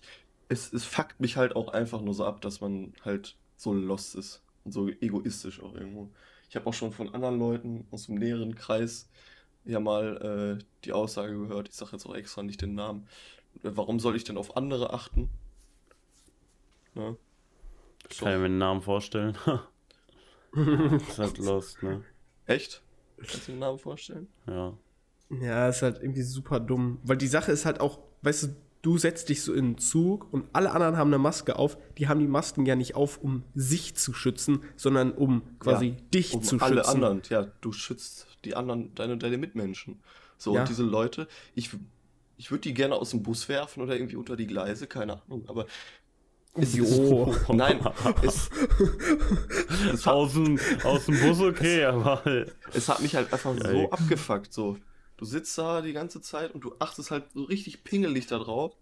es, es fuckt mich halt auch einfach nur so ab, dass man halt so lost ist und so egoistisch auch irgendwo. Ich habe auch schon von anderen Leuten aus dem näheren Kreis ja mal äh, die Aussage gehört, ich sage jetzt auch extra nicht den Namen, äh, warum soll ich denn auf andere achten? Ne? Ist Kann ich doch- mir den Namen vorstellen. ist halt lost, ne? Echt? Kannst du den Namen vorstellen? Ja. Ja, ist halt irgendwie super dumm. Weil die Sache ist halt auch, weißt du, du setzt dich so in den Zug und alle anderen haben eine Maske auf. Die haben die Masken ja nicht auf, um sich zu schützen, sondern um quasi Ja, dich um zu alle schützen. anderen, ja, du schützt die anderen, deine, deine Mitmenschen. So, Ja. und diese Leute, ich, ich würde die gerne aus dem Bus werfen oder irgendwie unter die Gleise, keine Ahnung, aber es Jo. ist, nein, es, es, hat, Aus dem, aus dem Bus okay, aber es hat mich halt einfach so Yikes. abgefuckt, so. Du sitzt da die ganze Zeit und du achtest halt so richtig pingelig da drauf.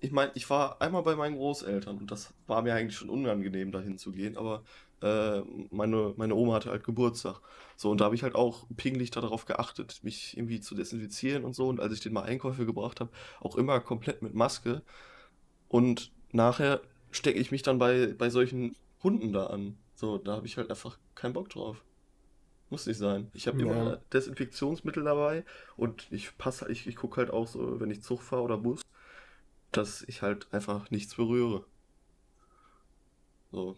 Ich meine, ich war einmal bei meinen Großeltern und das war mir eigentlich schon unangenehm, dahin zu gehen, aber äh, meine, meine Oma hatte halt Geburtstag. So, und da habe ich halt auch pingelig darauf geachtet, mich irgendwie zu desinfizieren und so. Und als ich den mal Einkäufe gebracht habe, auch immer komplett mit Maske. Und nachher stecke ich mich dann bei, bei solchen Hunden da an. So, da habe ich halt einfach keinen Bock drauf. Muss nicht sein. Ich habe Ja. immer Desinfektionsmittel dabei und ich passe, ich, ich gucke halt auch so, wenn ich Zug fahre oder Bus, dass ich halt einfach nichts berühre. So,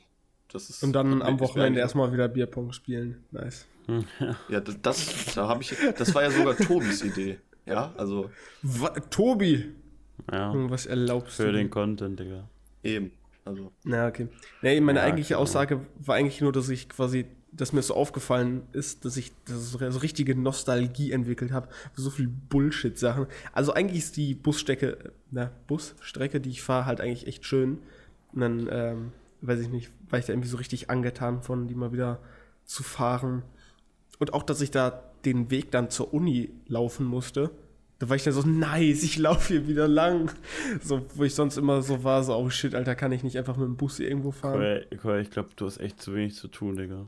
das ist. Und dann am Wochenende erstmal wieder Bierpong spielen. Nice. Ja, das, das, da habe ich, das war ja sogar Tobis Idee. Ja, also Wa Tobi! ja. Junge, Was erlaubst Für du? den Content, Digga. eben. Also, Na, okay. Nee, meine Ja, eigentliche genau. Aussage war eigentlich nur, dass ich quasi dass mir so aufgefallen ist, dass ich das so richtige Nostalgie entwickelt habe für so viel Bullshit-Sachen. Also eigentlich ist die Busstrecke, na, Busstrecke, die ich fahre, halt eigentlich echt schön. Und dann, ähm, weiß ich nicht, war ich da irgendwie so richtig angetan von, die mal wieder zu fahren. Und auch, dass ich da den Weg dann zur Uni laufen musste. Da war ich dann so, nice, ich laufe hier wieder lang. So, wo ich sonst immer so war, so, oh shit, Alter, kann ich nicht einfach mit dem Bus irgendwo fahren? Cool, ich glaube, du hast echt zu wenig zu tun, Digga.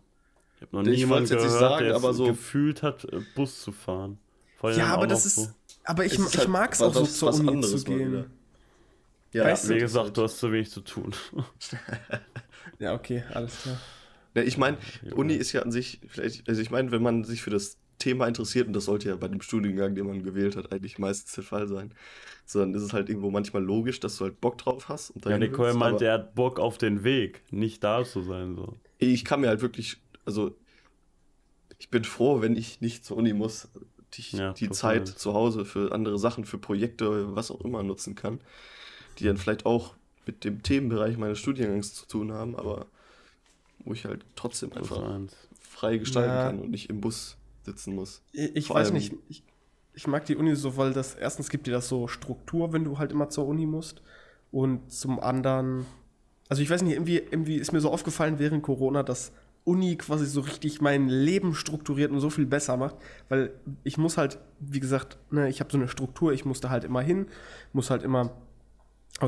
Ich habe noch nie jemanden gehört, sagen, der aber so gefühlt hat, äh, Bus zu fahren. ja, aber das ist, so. aber ich, ich halt mag es auch so zur Uni zu gehen. Ja, weißt wie gesagt, du hast zu wenig zu tun. ja, okay, alles klar. Ja, ich meine, Uni ist ja an sich, vielleicht, also ich meine, wenn man sich für das Thema interessiert, und das sollte ja bei dem Studiengang, den man gewählt hat, eigentlich meistens der Fall sein, so dann ist es halt irgendwo manchmal logisch, dass du halt Bock drauf hast. Und ja, Nicole meint, er hat Bock auf den Weg, nicht da zu sein. So. Ich kann mir halt wirklich, also ich bin froh, wenn ich nicht zur Uni muss, die, ja, die Zeit zu Hause für andere Sachen, für Projekte, was auch immer nutzen kann, die dann vielleicht auch mit dem Themenbereich meines Studiengangs zu tun haben, aber wo ich halt trotzdem einfach frei gestalten ja. kann und nicht im Bus sitzen muss. Ich, ich weiß nicht, ich, ich mag die Uni so, weil das erstens gibt dir das so Struktur, wenn du halt immer zur Uni musst. Und zum anderen, also ich weiß nicht, irgendwie, irgendwie ist mir so aufgefallen während Corona, dass Uni quasi so richtig mein Leben strukturiert und so viel besser macht, weil ich muss halt, wie gesagt, ne, ich habe so eine Struktur, ich muss da halt immer hin, muss halt immer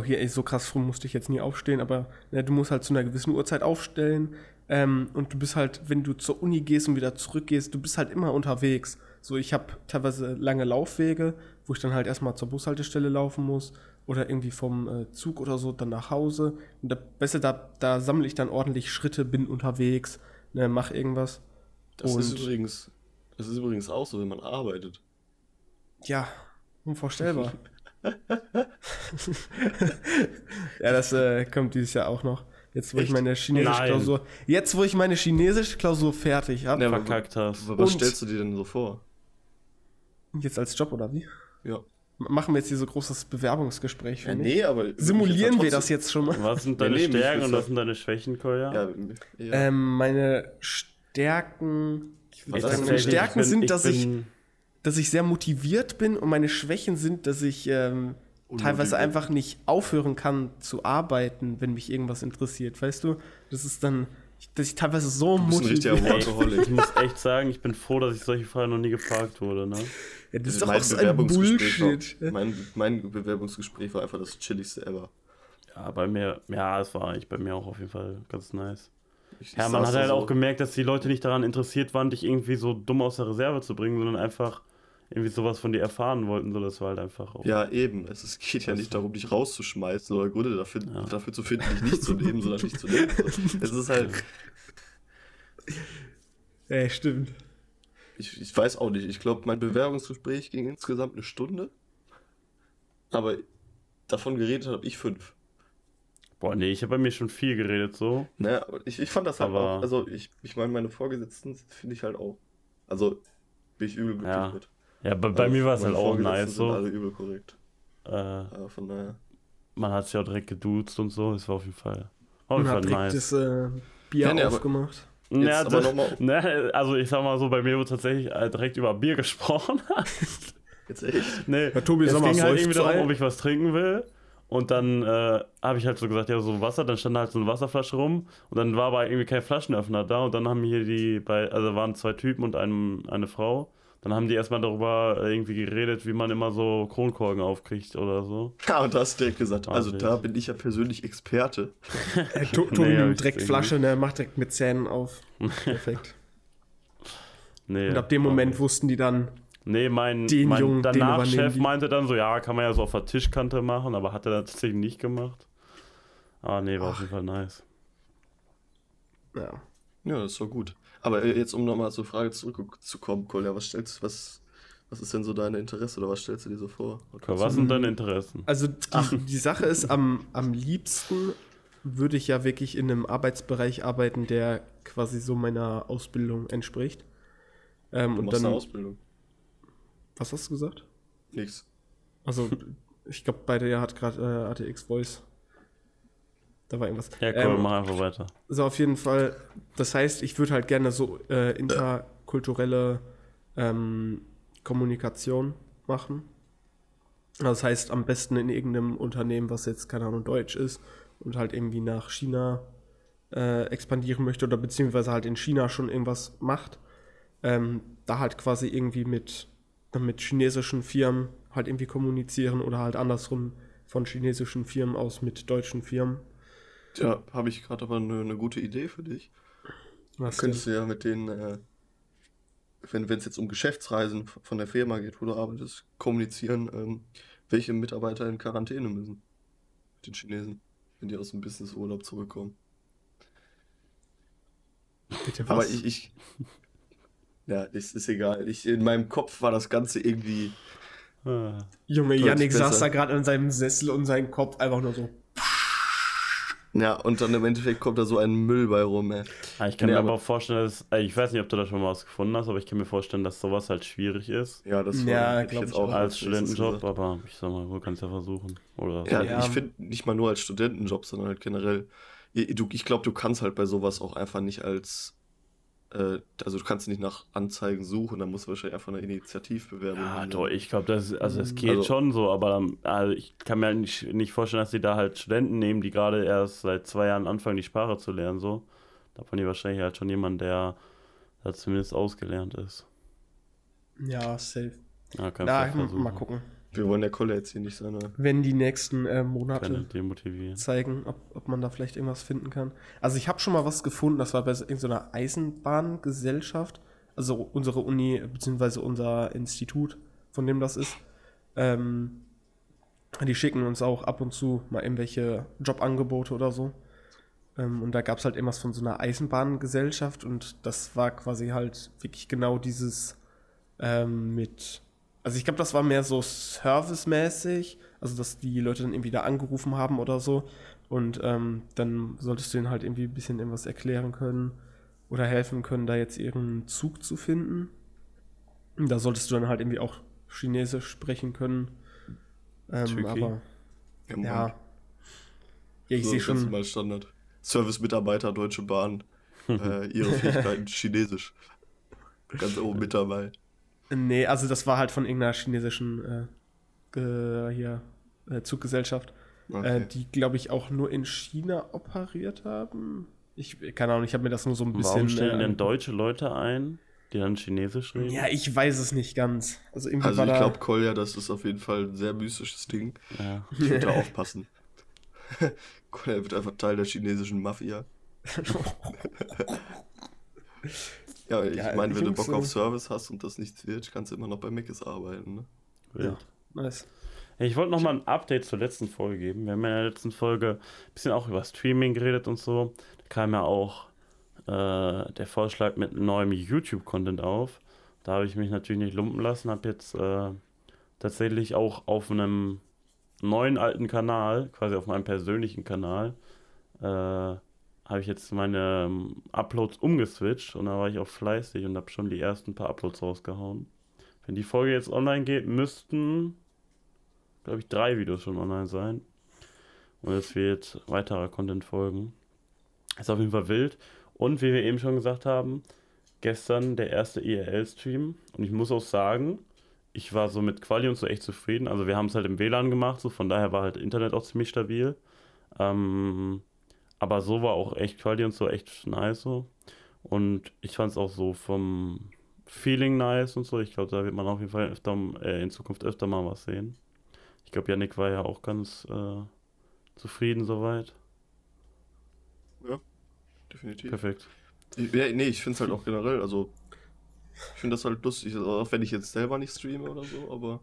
hier, ey, so krass früh musste ich jetzt nie aufstehen, aber ne, du musst halt zu einer gewissen Uhrzeit aufstellen. Ähm, und du bist halt, wenn du zur Uni gehst und wieder zurückgehst, du bist halt immer unterwegs. So, ich habe teilweise lange Laufwege, wo ich dann halt erstmal zur Bushaltestelle laufen muss oder irgendwie vom äh, Zug oder so dann nach Hause. Und da, besser, da, da sammle ich dann ordentlich Schritte, bin unterwegs, ne, mach irgendwas. Das und ist übrigens, das ist übrigens auch so, wenn man arbeitet. Ja, unvorstellbar. ja, das äh, kommt dieses Jahr auch noch. Jetzt, wo Echt? ich meine chinesische Nein. Klausur. Jetzt, wo ich meine chinesische Klausur fertig habe. Ja, verkackt hast. Was stellst du dir denn so vor? Jetzt als Job oder wie? Ja. Machen wir jetzt hier so großes Bewerbungsgespräch für ja, mich? Nee, aber. Simulieren wir das jetzt schon mal? Was sind deine ja, Stärken und was sind deine Schwächen, Koya? Ja, ja. Ähm, meine Stärken. Ich würde sagen, meine Stärken bin, sind, dass ich, dass ich sehr motiviert bin und meine Schwächen sind, dass ich ähm, teilweise einfach nicht aufhören kann zu arbeiten, wenn mich irgendwas interessiert. Weißt du, das ist dann, dass ich teilweise so du motiviert bin. Ich muss echt sagen, ich bin froh, dass ich solche Fragen noch nie gefragt wurde. Ne? Ja, das ist doch mein auch so ein Bullshit. War, mein, mein Bewerbungsgespräch war einfach das chilligste ever. Ja, bei mir, ja, es war eigentlich bei mir auch auf jeden Fall ganz nice. Ich, ja, man hat halt so auch gemerkt, dass die Leute nicht daran interessiert waren, dich irgendwie so dumm aus der Reserve zu bringen, sondern einfach irgendwie sowas von dir erfahren wollten, so das war halt einfach auch. Ja, eben. Es, es geht ja nicht darum, dich rauszuschmeißen oder Gründe dafür, ja. dafür zu finden, dich nicht zu nehmen, sondern dich zu nehmen. Es ist halt. Ja, stimmt. Ich, ich weiß auch nicht. Ich glaube, mein Bewerbungsgespräch ging insgesamt eine Stunde. Aber davon geredet habe ich fünf. Boah, nee, ich habe bei mir schon viel geredet so. Naja, ich, ich fand das halt aber auch. Also, ich, ich meine, meine Vorgesetzten finde ich halt auch. Also, bin ich übel glücklich ja. mit. Ja, bei, bei also, mir war es halt auch nice so. alle übel korrekt. Äh, ja, von daher. Man hat sich auch direkt geduzt und so, es war auf jeden Fall, auf jeden Fall nice. das äh, Bier ja, nee, aufgemacht. Ja, aber das, ne, also ich sag mal so, bei mir wird tatsächlich äh, direkt über Bier gesprochen. Jetzt echt? Nee, ja, Tobi, es ging halt irgendwie darum, ob ich was trinken will. Und dann äh, habe ich halt so gesagt, ja, so Wasser, dann stand halt so eine Wasserflasche rum und dann war aber irgendwie kein Flaschenöffner da und dann haben hier die bei, also waren zwei Typen und ein, eine Frau dann haben die erstmal darüber irgendwie geredet, wie man immer so Kronkorken aufkriegt oder so. Ja, und da hast du direkt gesagt, also da bin ich ja persönlich Experte. äh, Tobi nee, nimmt direkt Flasche, ne, macht direkt mit Zähnen auf. Perfekt. nee, und ab dem Moment wussten die dann, Nee, mein, den mein Jungen, danach Chef meinte dann so, ja, kann man ja so auf der Tischkante machen, aber hat er tatsächlich nicht gemacht. Ah, nee, war Ach. auf jeden Fall nice. Ja. Ja, das war gut. Aber äh, jetzt, um nochmal zur Frage zurückzukommen, Kolja, was stellst was, was ist denn so deine Interesse oder was stellst du dir so vor? Okay, was sind deine Interessen? Also die, die Sache ist, am, am liebsten würde ich ja wirklich in einem Arbeitsbereich arbeiten, der quasi so meiner Ausbildung entspricht. Ähm, du und dann, eine Ausbildung. Was hast du gesagt? Nix. Also, ich glaube, bei der hat gerade äh, ATX Voice da war irgendwas. Ja, komm, ähm, mach einfach weiter. So, auf jeden Fall, das heißt, ich würde halt gerne so äh, interkulturelle ähm, Kommunikation machen. Das heißt, am besten in irgendeinem Unternehmen, was jetzt, keine Ahnung, deutsch ist und halt irgendwie nach China äh, expandieren möchte oder beziehungsweise halt in China schon irgendwas macht, ähm, da halt quasi irgendwie mit, mit chinesischen Firmen halt irgendwie kommunizieren oder halt andersrum von chinesischen Firmen aus mit deutschen Firmen. Tja, habe ich gerade aber eine, eine, gute Idee für dich. Was könntest denn? du ja mit denen, äh, wenn es jetzt um Geschäftsreisen von der Firma geht, wo du arbeitest, kommunizieren, ähm, welche Mitarbeiter in Quarantäne müssen. Mit den Chinesen, wenn die aus dem Businessurlaub zurückkommen. Bitte was? Aber ich, ich ja, das ist egal. Ich, in meinem Kopf war das Ganze irgendwie. Ah. Junge, Yannick saß da gerade in seinem Sessel und sein Kopf einfach nur so. Ja, und dann im Endeffekt kommt da so ein Müll bei rum, ey. Ah, ich kann nee, mir aber auch vorstellen, dass, ich weiß nicht, ob du da schon mal was gefunden hast, aber ich kann mir vorstellen, dass sowas halt schwierig ist. Ja, das war ja, ich jetzt auch als Studentenjob, aber ich sag mal, du kannst ja versuchen. Oder ja, ja. ich finde nicht mal nur als Studentenjob, sondern halt generell. Ich glaube, du kannst halt bei sowas auch einfach nicht als äh, also du kannst nicht nach Anzeigen suchen, dann musst du wahrscheinlich einfach eine Initiativbewerbung Ja, haben. doch, ich glaube, das, also es geht also, schon so, aber also ich kann mir nicht, nicht vorstellen, dass sie da halt Studenten nehmen, die gerade erst seit zwei Jahren anfangen, die Sprache zu lernen, so. Da fand die wahrscheinlich halt schon jemand, der da zumindest ausgelernt ist. Ja, safe. Ja, kannst ja, mal gucken. Wir wollen der Kolle jetzt hier nicht sein. Oder? Wenn die nächsten äh, Monate zeigen, ob, ob man da vielleicht irgendwas finden kann. Also ich habe schon mal was gefunden, das war bei irgendeiner so Eisenbahngesellschaft, also unsere Uni bzw. unser Institut, von dem das ist. Ähm, die schicken uns auch ab und zu mal irgendwelche Jobangebote oder so. Ähm, und da gab es halt irgendwas von so einer Eisenbahngesellschaft und das war quasi halt wirklich genau dieses ähm, mit also ich glaube, das war mehr so servicemäßig, also dass die Leute dann irgendwie da angerufen haben oder so. Und ähm, dann solltest du ihnen halt irgendwie ein bisschen irgendwas erklären können oder helfen können, da jetzt ihren Zug zu finden. Und da solltest du dann halt irgendwie auch Chinesisch sprechen können. Ähm, aber ja, ja, ja ich so, sehe schon. mal Standard. Service-Mitarbeiter Deutsche Bahn, äh, ihre Fähigkeiten Chinesisch. Ganz oben mit dabei. Nee, also das war halt von irgendeiner chinesischen äh, hier, äh, Zuggesellschaft, äh, okay. äh, die, glaube ich, auch nur in China operiert haben. Ich, keine Ahnung, ich habe mir das nur so ein bisschen. Warum stellen denn deutsche Leute ein, die dann Chinesisch reden? Ja, ich weiß es nicht ganz. Also, also ich glaube, Kolja, das ist auf jeden Fall ein sehr mystisches Ding. Ja. Ich würde da aufpassen. Kolja wird einfach Teil der chinesischen Mafia. Ja, ich ja, meine, wenn du Bock so. auf Service hast und das nichts wird, kannst du immer noch bei Mickes arbeiten, ne? Ja, nice. Ich wollte nochmal ein Update zur letzten Folge geben. Wir haben ja in der letzten Folge ein bisschen auch über Streaming geredet und so. Da kam ja auch äh, der Vorschlag mit neuem YouTube-Content auf. Da habe ich mich natürlich nicht lumpen lassen, habe jetzt äh, tatsächlich auch auf einem neuen alten Kanal, quasi auf meinem persönlichen Kanal, äh, habe ich jetzt meine ähm, Uploads umgeswitcht und da war ich auch fleißig und habe schon die ersten paar Uploads rausgehauen. Wenn die Folge jetzt online geht, müssten, glaube ich, drei Videos schon online sein. Und es wird weiterer Content folgen. Ist auf jeden Fall wild. Und wie wir eben schon gesagt haben, gestern der erste IRL-Stream. Und ich muss auch sagen, ich war so mit Quali und so echt zufrieden. Also wir haben es halt im WLAN gemacht, so von daher war halt Internet auch ziemlich stabil. Ähm, aber so war auch echt Quali und so echt nice so. Und ich fand es auch so vom Feeling nice und so. Ich glaube, da wird man auf jeden Fall öfter, äh, in Zukunft öfter mal was sehen. Ich glaube, Yannick war ja auch ganz äh, zufrieden soweit. Ja, definitiv. Perfekt. Ja, nee, ich finde es halt auch generell, also ich finde das halt lustig, auch wenn ich jetzt selber nicht streame oder so, aber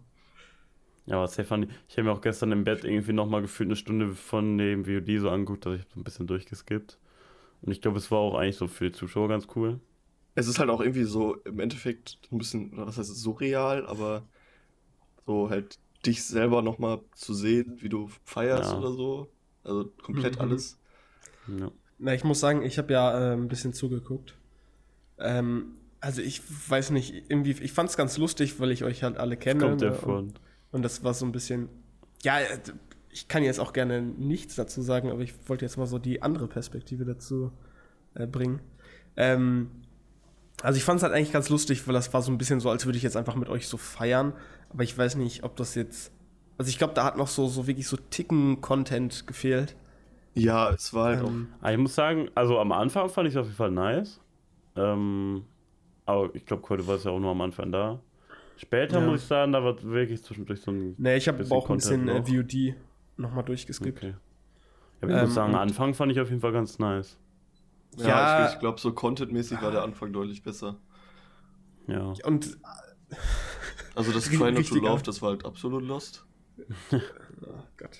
ja, aber Stefan, ich habe mir auch gestern im Bett irgendwie nochmal gefühlt eine Stunde von dem VOD so angeguckt, dass ich so ein bisschen durchgeskippt. Und ich glaube, es war auch eigentlich so für die Zuschauer ganz cool. Es ist halt auch irgendwie so im Endeffekt ein bisschen, was heißt surreal, aber so halt dich selber nochmal zu sehen, wie du feierst ja. oder so. Also komplett mhm. alles. Ja. Na, ich muss sagen, ich habe ja äh, ein bisschen zugeguckt. Ähm, also ich weiß nicht, irgendwie, ich fand es ganz lustig, weil ich euch halt alle kenne. Das kommt davon. Und das war so ein bisschen, ja, ich kann jetzt auch gerne nichts dazu sagen, aber ich wollte jetzt mal so die andere Perspektive dazu äh, bringen. Ähm, also ich fand es halt eigentlich ganz lustig, weil das war so ein bisschen so, als würde ich jetzt einfach mit euch so feiern. Aber ich weiß nicht, ob das jetzt. Also ich glaube, da hat noch so, so wirklich so Ticken-Content gefehlt. Ja, es war halt ähm, auch. Ich muss sagen, also am Anfang fand ich es auf jeden Fall nice. Ähm, aber ich glaube, heute war es ja auch nur am Anfang da. Später ja. muss ich sagen, da wird wirklich zwischendurch so ein. Nee, ich habe auch ein bisschen äh, VOD nochmal durchgeskippt. Okay. Ja, ich ähm, muss sagen, Anfang fand ich auf jeden Fall ganz nice. Ja, ja ich, ich glaube, so contentmäßig war der Anfang deutlich besser. Ja. Und. Also das Try Not to Love, das war halt absolut lost. oh Gott.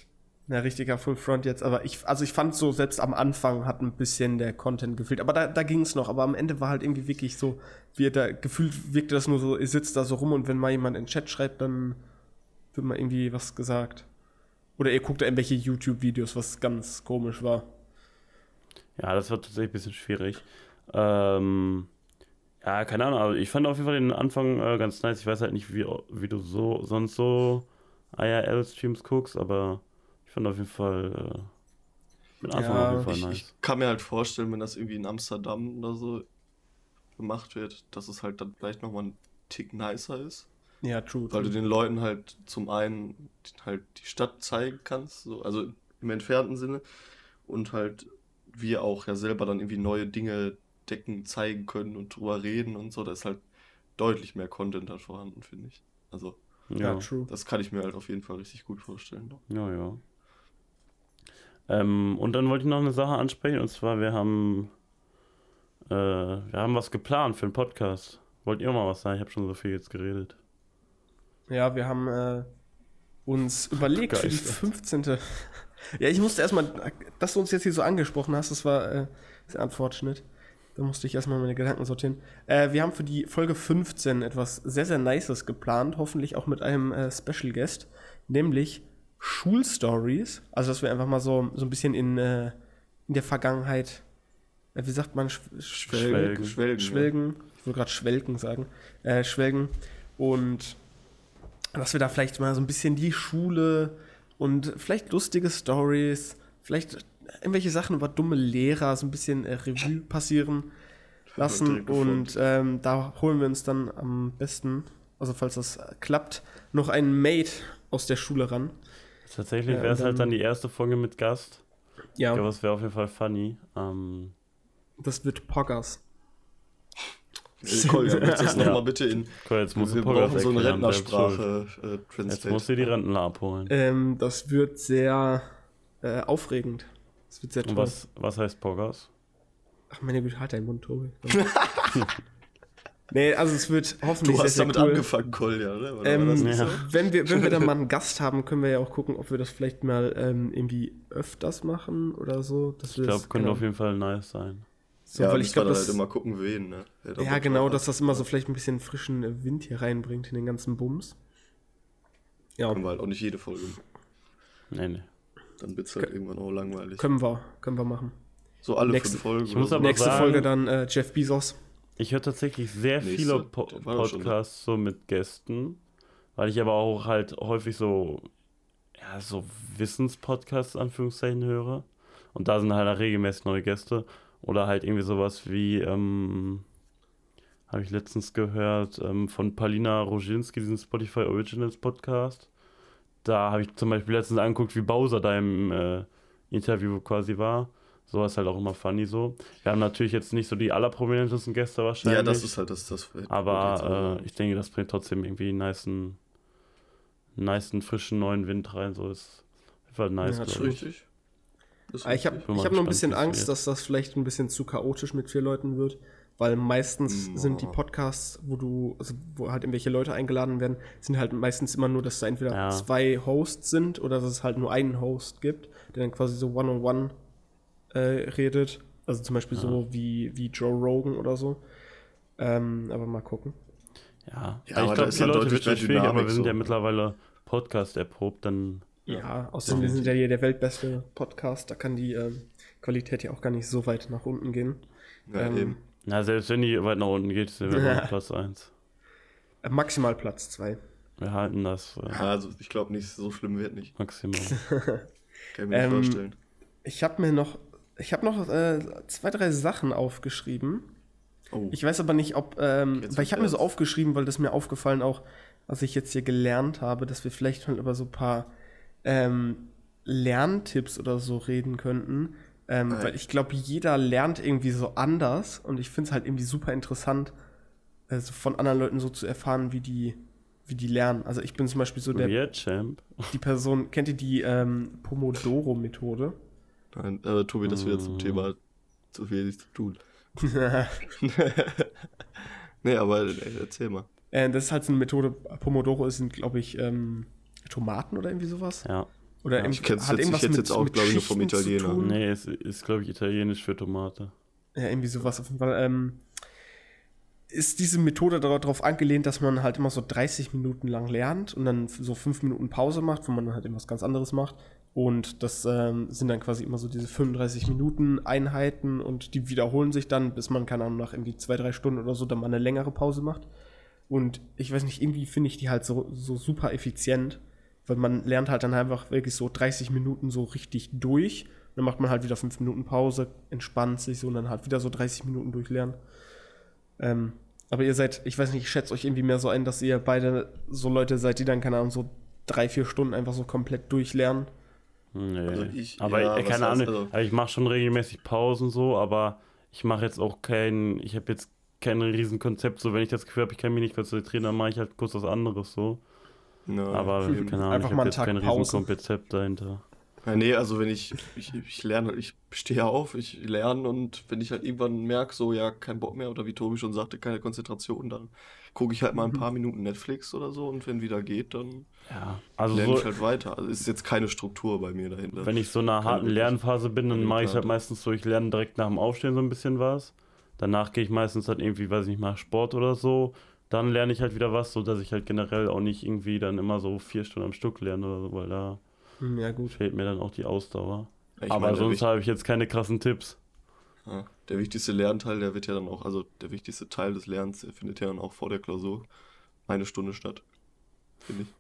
Ja, richtiger Full Front jetzt, aber ich, also ich fand so, selbst am Anfang hat ein bisschen der Content gefehlt, aber da, da ging es noch, aber am Ende war halt irgendwie wirklich so, wie da gefühlt wirkte das nur so, ihr sitzt da so rum und wenn mal jemand in den Chat schreibt, dann wird mal irgendwie was gesagt. Oder ihr guckt da irgendwelche YouTube-Videos, was ganz komisch war. Ja, das war tatsächlich ein bisschen schwierig. Ähm, ja, keine Ahnung, aber ich fand auf jeden Fall den Anfang äh, ganz nice. Ich weiß halt nicht, wie, wie du so sonst so IRL-Streams guckst, aber ich fand auf jeden Fall äh, mit Anfang ja, auf jeden Fall ich, nice. Ich kann mir halt vorstellen, wenn das irgendwie in Amsterdam oder so gemacht wird, dass es halt dann vielleicht nochmal ein Tick nicer ist. Ja, true. Weil true. du den Leuten halt zum einen halt die Stadt zeigen kannst, so, also im entfernten Sinne, und halt wir auch ja selber dann irgendwie neue Dinge decken, zeigen können und drüber reden und so. Da ist halt deutlich mehr Content da vorhanden, finde ich. Also, ja, true. Das kann ich mir halt auf jeden Fall richtig gut vorstellen. Ja, ja. Ähm, und dann wollte ich noch eine Sache ansprechen, und zwar, wir haben, äh, wir haben was geplant für einen Podcast. Wollt ihr mal was sagen? Ich habe schon so viel jetzt geredet. Ja, wir haben äh, uns überlegt für die 15. ja, ich musste erstmal, dass du uns jetzt hier so angesprochen hast, das war äh, sehr unfortunate. Da musste ich erstmal meine Gedanken sortieren. Äh, wir haben für die Folge 15 etwas sehr, sehr Nices geplant, hoffentlich auch mit einem äh, Special Guest, nämlich Schulstories. Also, dass wir einfach mal so, so ein bisschen in, äh, in der Vergangenheit, äh, wie sagt man, Sch Schwelgen. Schwelgen. Schwelgen. Ich wollte gerade Schwelgen sagen. Äh, schwelgen. Und dass wir da vielleicht mal so ein bisschen die Schule und vielleicht lustige Stories, vielleicht irgendwelche Sachen über dumme Lehrer so ein bisschen äh, Revue passieren lassen. Und ähm, da holen wir uns dann am besten, also falls das klappt, noch einen Mate aus der Schule ran. Tatsächlich wäre es halt dann die erste Folge mit Gast. Ja. Ich glaube, es wäre auf jeden Fall funny. Ähm, das wird Poggers. Kolja, möchtest du das nochmal bitte in. Cool, jetzt muss wir brauchen so eine Rentnersprache äh, translate. Jetzt musst du die Rentner abholen. Ähm, das wird sehr äh, aufregend. Das wird sehr toll. Und was, was heißt Poggers? Ach meine Güte, halt deinen Mund, Tobi. nee, also es wird hoffentlich Du hast sehr, damit cool. angefangen, Kolja, oder? oder ähm, ja. wenn, wir, wenn wir dann mal einen Gast haben, können wir ja auch gucken, ob wir das vielleicht mal ähm, irgendwie öfters machen oder so. ich glaube, könnte genau. auf jeden Fall nice sein. So, ja, weil ich glaube, halt immer gucken, wen, ne? Ja, genau, dass das immer so vielleicht ein bisschen frischen Wind hier reinbringt in den ganzen Bums. Ja. Können wir halt auch nicht jede Folge. Nee, nee. Dann wird es halt Kön irgendwann auch langweilig. Können wir, können wir machen. So alle nächste, fünf Folgen. Ich muss aber nächste sagen, Folge dann äh, Jeff Bezos. Ich höre tatsächlich sehr nächste, viele po Podcasts so mit Gästen, weil ich aber auch halt häufig so, ja, so Wissenspodcasts, Anführungszeichen, höre. Und da sind halt regelmäßig neue Gäste. Oder halt irgendwie sowas wie, ähm, habe ich letztens gehört, ähm, von Palina Roginski, diesen Spotify Originals Podcast. Da habe ich zum Beispiel letztens angeguckt, wie Bowser da im äh, Interview quasi war. So ist halt auch immer funny so. Wir haben natürlich jetzt nicht so die allerprominentesten Gäste wahrscheinlich. Ja, das ist halt das. das aber äh, ich denke, das bringt trotzdem irgendwie einen niceen, niceen, frischen neuen Wind rein. So ist einfach nice. Ja, das ist richtig. Ah, ich habe ich hab noch ein bisschen Angst, dass das vielleicht ein bisschen zu chaotisch mit vier Leuten wird, weil meistens oh. sind die Podcasts, wo du, also wo halt irgendwelche Leute eingeladen werden, sind halt meistens immer nur, dass da entweder ja. zwei Hosts sind oder dass es halt nur einen Host gibt, der dann quasi so One-on-One -on -one, äh, redet. Also zum Beispiel ja. so wie, wie Joe Rogan oder so. Ähm, aber mal gucken. Ja, ja ich glaube, die Leute wird schwierig, aber wir sind so. ja mittlerweile Podcast erprobt, dann ja, außerdem wir sind ja hier der weltbeste Podcast, da kann die ähm, Qualität ja auch gar nicht so weit nach unten gehen. Ja, ähm, eben. Na, selbst wenn die weit nach unten geht, sind wir ja. Platz 1. Äh, maximal Platz 2. Wir halten das. Äh, ja, also ich glaube nicht, so schlimm wird nicht. Maximal. Kann ich mir ähm, vorstellen. Ich habe mir noch, ich habe noch äh, zwei, drei Sachen aufgeschrieben. Oh. Ich weiß aber nicht, ob, ähm, weil ich habe mir so aufgeschrieben, weil das mir aufgefallen auch, was ich jetzt hier gelernt habe, dass wir vielleicht mal über so ein paar ähm, Lerntipps oder so reden könnten. Ähm, weil ich glaube, jeder lernt irgendwie so anders und ich finde es halt irgendwie super interessant, also von anderen Leuten so zu erfahren, wie die, wie die lernen. Also ich bin zum Beispiel so der. Weird Champ. Die Person, kennt ihr die ähm, Pomodoro-Methode? Nein, äh, Tobi, das wäre zum. Thema zu viel zu tun. nee, aber ey, erzähl mal. Äh, das ist halt so eine Methode, Pomodoro sind, glaube ich, ähm, Tomaten oder irgendwie sowas. Ja. Oder ja, ich kenn's hat jetzt, irgendwas ich mit, jetzt auch, glaube ich, nur vom Italiener. Nee, es ist, glaube ich, italienisch für Tomate. Ja, irgendwie sowas auf jeden Fall. Ähm, ist diese Methode darauf angelehnt, dass man halt immer so 30 Minuten lang lernt und dann so 5 Minuten Pause macht, wo man dann halt irgendwas ganz anderes macht. Und das ähm, sind dann quasi immer so diese 35 Minuten Einheiten und die wiederholen sich dann, bis man, keine Ahnung, nach irgendwie zwei, drei Stunden oder so dann mal eine längere Pause macht. Und ich weiß nicht, irgendwie finde ich die halt so, so super effizient, weil man lernt halt dann einfach wirklich so 30 Minuten so richtig durch. Dann macht man halt wieder 5 Minuten Pause, entspannt sich so und dann halt wieder so 30 Minuten durchlernen. Ähm, aber ihr seid, ich weiß nicht, ich schätze euch irgendwie mehr so ein, dass ihr beide so Leute seid, die dann, keine Ahnung, so drei, vier Stunden einfach so komplett durchlernen. Nee. Also ich, aber ja, keine Ahnung, also? also ich mache schon regelmäßig Pausen so, aber ich mache jetzt auch kein, ich habe jetzt kein Riesenkonzept, so wenn ich das Gefühl habe, ich kann mich nicht konzentrieren, dann mache ich halt kurz was anderes so. No, aber keine Ahnung, ich habe jetzt kein Riesenkonzept dahinter. Ja, nee, also wenn ich, ich, ich lerne, ich stehe auf, ich lerne und wenn ich halt irgendwann merke, so ja, kein Bock mehr oder wie Tobi schon sagte, keine Konzentration, dann gucke ich halt mal ein mhm. paar Minuten Netflix oder so und wenn wieder geht, dann ja, also lerne so, ich halt weiter. Also ist jetzt keine Struktur bei mir dahinter. Wenn ich so in einer harten Lernphase bin, dann mache ich halt meistens so, ich lerne direkt nach dem Aufstehen so ein bisschen was. Danach gehe ich meistens halt irgendwie, weiß ich nicht, mal Sport oder so. Dann lerne ich halt wieder was, so dass ich halt generell auch nicht irgendwie dann immer so vier Stunden am Stück lerne oder so, weil da hm, ja, gut. Fehlt mir dann auch die Ausdauer. Ich Aber meine, sonst habe ich jetzt keine krassen Tipps. Ja, der wichtigste Lernteil, der wird ja dann auch, also der wichtigste Teil des Lernens, findet ja dann auch vor der Klausur eine Stunde statt. Finde ich.